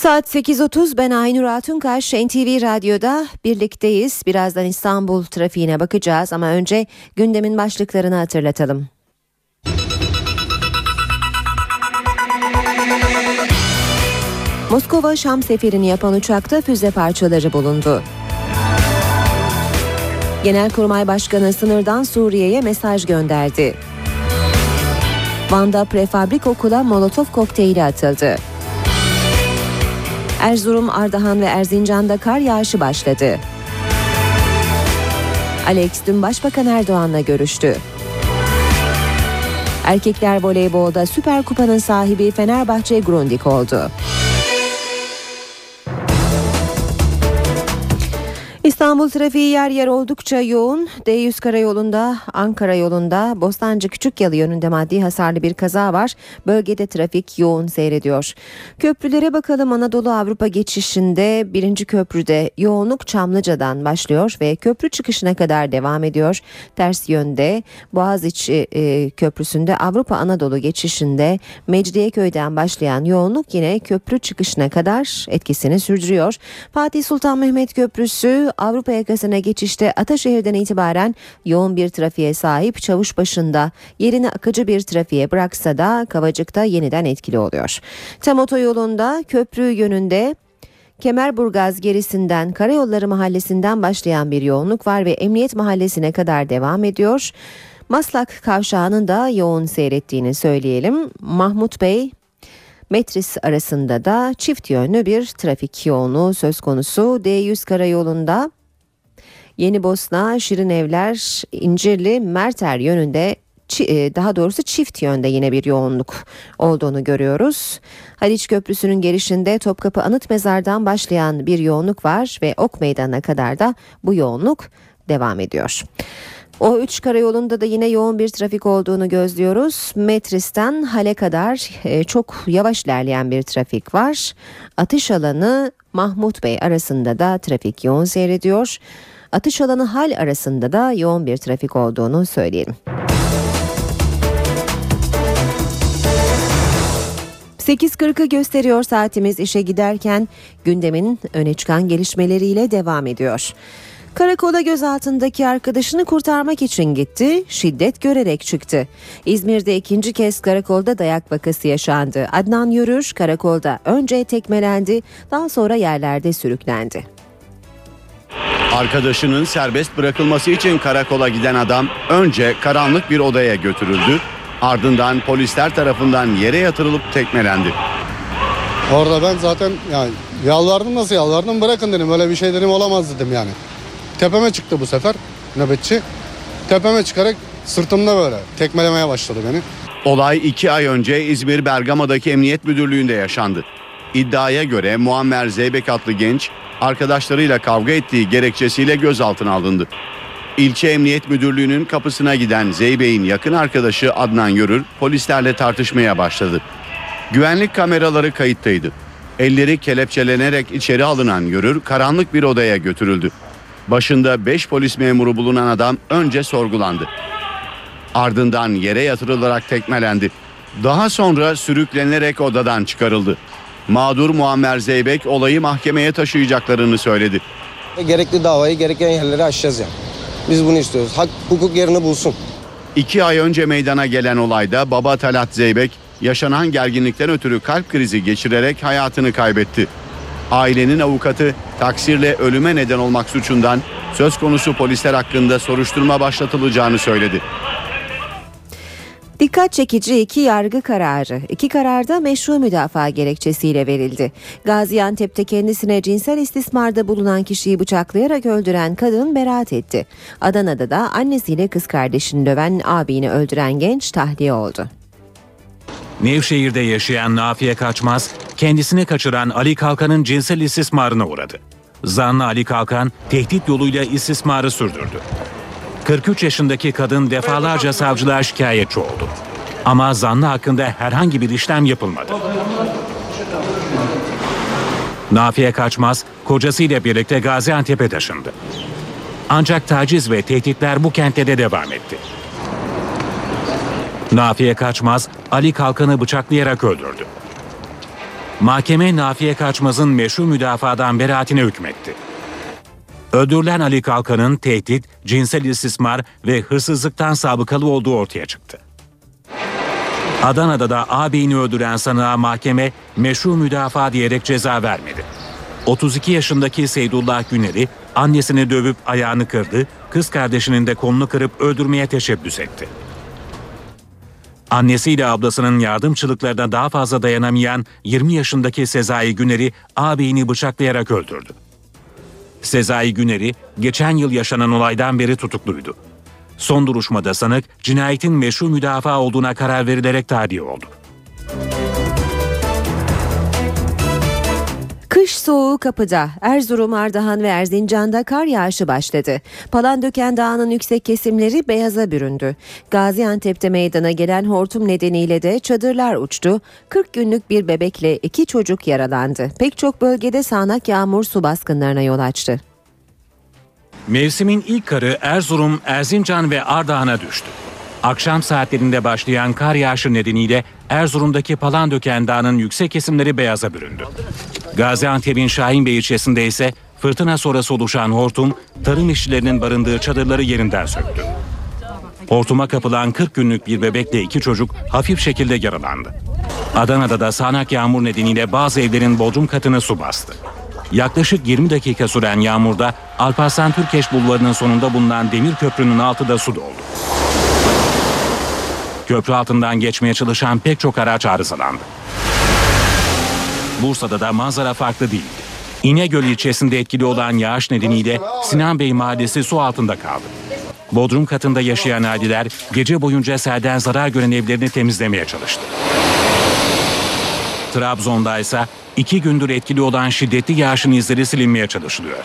Saat 8.30 ben Aynur Altunkaş NTV Radyo'da birlikteyiz. Birazdan İstanbul trafiğine bakacağız ama önce gündemin başlıklarını hatırlatalım. Moskova Şam seferini yapan uçakta füze parçaları bulundu. Genelkurmay Başkanı sınırdan Suriye'ye mesaj gönderdi. Van'da prefabrik okula molotof kokteyli atıldı. Erzurum, Ardahan ve Erzincan'da kar yağışı başladı. Alex dün Başbakan Erdoğan'la görüştü. Erkekler voleybolda Süper Kupa'nın sahibi Fenerbahçe Grundig oldu. İstanbul trafiği yer yer oldukça yoğun. D100 karayolunda, Ankara yolunda, Bostancı Küçükyalı yönünde maddi hasarlı bir kaza var. Bölgede trafik yoğun seyrediyor. Köprülere bakalım Anadolu Avrupa geçişinde birinci köprüde yoğunluk Çamlıca'dan başlıyor ve köprü çıkışına kadar devam ediyor. Ters yönde Boğaziçi e, Köprüsü'nde Avrupa Anadolu geçişinde Mecidiyeköy'den başlayan yoğunluk yine köprü çıkışına kadar etkisini sürdürüyor. Fatih Sultan Mehmet Köprüsü Avrupa yakasına geçişte Ataşehir'den itibaren yoğun bir trafiğe sahip çavuş başında yerini akıcı bir trafiğe bıraksa da Kavacık'ta yeniden etkili oluyor. Tam otoyolunda köprü yönünde Kemerburgaz gerisinden Karayolları Mahallesi'nden başlayan bir yoğunluk var ve Emniyet Mahallesi'ne kadar devam ediyor. Maslak kavşağının da yoğun seyrettiğini söyleyelim. Mahmut Bey Metris arasında da çift yönlü bir trafik yoğunluğu söz konusu. D100 karayolunda Yeni Bosna, Şirinevler, İncirli, Merter yönünde daha doğrusu çift yönde yine bir yoğunluk olduğunu görüyoruz. Haliç Köprüsü'nün gelişinde Topkapı Anıt Mezar'dan başlayan bir yoğunluk var ve Ok Meydanı'na kadar da bu yoğunluk devam ediyor. O 3 karayolunda da yine yoğun bir trafik olduğunu gözlüyoruz. Metris'ten Hale kadar e, çok yavaş ilerleyen bir trafik var. Atış alanı Mahmut Bey arasında da trafik yoğun seyrediyor. Atış alanı Hal arasında da yoğun bir trafik olduğunu söyleyelim. ...8.40'ı gösteriyor saatimiz işe giderken... ...gündemin öne çıkan gelişmeleriyle devam ediyor. Karakola gözaltındaki arkadaşını kurtarmak için gitti, şiddet görerek çıktı. İzmir'de ikinci kez karakolda dayak vakası yaşandı. Adnan Yürür karakolda önce tekmelendi, daha sonra yerlerde sürüklendi. Arkadaşının serbest bırakılması için karakola giden adam önce karanlık bir odaya götürüldü. Ardından polisler tarafından yere yatırılıp tekmelendi. Orada ben zaten yani yalvardım nasıl yalvardım bırakın dedim öyle bir şey dedim olamaz dedim yani. Tepeme çıktı bu sefer nöbetçi. Tepeme çıkarak sırtımda böyle tekmelemeye başladı beni. Olay iki ay önce İzmir Bergama'daki Emniyet Müdürlüğü'nde yaşandı. İddiaya göre Muammer Zeybek adlı genç arkadaşlarıyla kavga ettiği gerekçesiyle gözaltına alındı. İlçe Emniyet Müdürlüğü'nün kapısına giden Zeybek'in yakın arkadaşı Adnan Yörür polislerle tartışmaya başladı. Güvenlik kameraları kayıttaydı. Elleri kelepçelenerek içeri alınan Yörür karanlık bir odaya götürüldü. Başında 5 polis memuru bulunan adam önce sorgulandı. Ardından yere yatırılarak tekmelendi. Daha sonra sürüklenerek odadan çıkarıldı. Mağdur Muammer Zeybek olayı mahkemeye taşıyacaklarını söyledi. Gerekli davayı gereken yerlere aşacağız yani. Biz bunu istiyoruz. Hak, hukuk yerini bulsun. İki ay önce meydana gelen olayda baba Talat Zeybek yaşanan gerginlikten ötürü kalp krizi geçirerek hayatını kaybetti. Ailenin avukatı taksirle ölüme neden olmak suçundan söz konusu polisler hakkında soruşturma başlatılacağını söyledi. Dikkat çekici iki yargı kararı. İki kararda meşru müdafaa gerekçesiyle verildi. Gaziantep'te kendisine cinsel istismarda bulunan kişiyi bıçaklayarak öldüren kadın beraat etti. Adana'da da annesiyle kız kardeşini döven abini öldüren genç tahliye oldu. Nevşehir'de yaşayan Nafiye Kaçmaz, kendisini kaçıran Ali Kalkan'ın cinsel istismarına uğradı. Zanlı Ali Kalkan, tehdit yoluyla istismarı sürdürdü. 43 yaşındaki kadın defalarca savcılığa şikayetçi oldu. Ama zanlı hakkında herhangi bir işlem yapılmadı. Nafiye Kaçmaz, kocasıyla birlikte Gaziantep'e taşındı. Ancak taciz ve tehditler bu kentte de devam etti. Nafiye Kaçmaz, Ali Kalkan'ı bıçaklayarak öldürdü. Mahkeme Nafiye Kaçmaz'ın meşru müdafadan beraatine hükmetti. Öldürülen Ali Kalkan'ın tehdit, cinsel istismar ve hırsızlıktan sabıkalı olduğu ortaya çıktı. Adana'da da ağabeyini öldüren sanığa mahkeme meşru müdafaa diyerek ceza vermedi. 32 yaşındaki Seydullah Güner'i annesini dövüp ayağını kırdı, kız kardeşinin de kolunu kırıp öldürmeye teşebbüs etti. Annesiyle ablasının yardımçılıklarına daha fazla dayanamayan 20 yaşındaki Sezai Güner'i ağabeyini bıçaklayarak öldürdü. Sezai Güner'i geçen yıl yaşanan olaydan beri tutukluydu. Son duruşmada sanık cinayetin meşru müdafaa olduğuna karar verilerek tahliye oldu. Kış soğuğu kapıda. Erzurum, Ardahan ve Erzincan'da kar yağışı başladı. Palandöken Dağı'nın yüksek kesimleri beyaza büründü. Gaziantep'te meydana gelen hortum nedeniyle de çadırlar uçtu. 40 günlük bir bebekle iki çocuk yaralandı. Pek çok bölgede sağanak yağmur su baskınlarına yol açtı. Mevsimin ilk karı Erzurum, Erzincan ve Ardahan'a düştü. Akşam saatlerinde başlayan kar yağışı nedeniyle Erzurum'daki Palandöken Dağı'nın yüksek kesimleri beyaza büründü. Gaziantep'in Şahinbey ilçesinde ise fırtına sonrası oluşan hortum tarım işçilerinin barındığı çadırları yerinden söktü. Hortuma kapılan 40 günlük bir bebekle iki çocuk hafif şekilde yaralandı. Adana'da da sağanak yağmur nedeniyle bazı evlerin bodrum katını su bastı. Yaklaşık 20 dakika süren yağmurda Alparslan Türkeş Bulvarı'nın sonunda bulunan demir köprünün altı da su doldu. Köprü altından geçmeye çalışan pek çok araç arızalandı. Bursa'da da manzara farklı değildi. İnegöl ilçesinde etkili olan yağış nedeniyle Sinan Bey mahallesi su altında kaldı. Bodrum katında yaşayan aileler gece boyunca selden zarar gören evlerini temizlemeye çalıştı. Trabzon'da ise iki gündür etkili olan şiddetli yağışın izleri silinmeye çalışılıyor.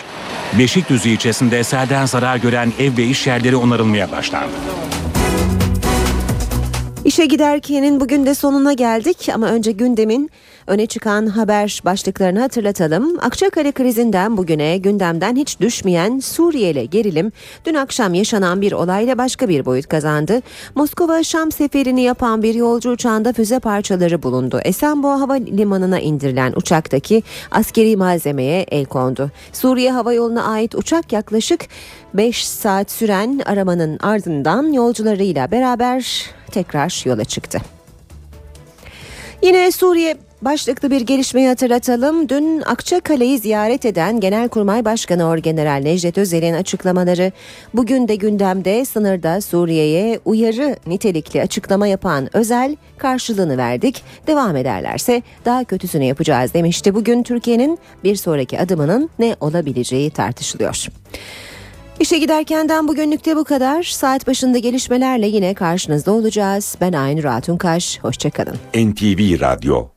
Beşikdüzü ilçesinde selden zarar gören ev ve iş yerleri onarılmaya başlandı. İşe giderkenin bugün de sonuna geldik ama önce gündemin öne çıkan haber başlıklarını hatırlatalım. Akçakale krizinden bugüne gündemden hiç düşmeyen Suriyeli gerilim dün akşam yaşanan bir olayla başka bir boyut kazandı. Moskova Şam seferini yapan bir yolcu uçağında füze parçaları bulundu. Esenboğa Havalimanı'na indirilen uçaktaki askeri malzemeye el kondu. Suriye Hava Yolu'na ait uçak yaklaşık 5 saat süren aramanın ardından yolcularıyla beraber tekrar yola çıktı. Yine Suriye başlıklı bir gelişmeyi hatırlatalım. Dün Akçakale'yi ziyaret eden Genelkurmay Başkanı Orgeneral Necdet Özel'in açıklamaları bugün de gündemde sınırda Suriye'ye uyarı nitelikli açıklama yapan Özel karşılığını verdik. Devam ederlerse daha kötüsünü yapacağız demişti. Bugün Türkiye'nin bir sonraki adımının ne olabileceği tartışılıyor. İşe giderkenden bugünlükte bu kadar. Saat başında gelişmelerle yine karşınızda olacağız. Ben Aynur Altunkaş. Hoşçakalın. NTV Radyo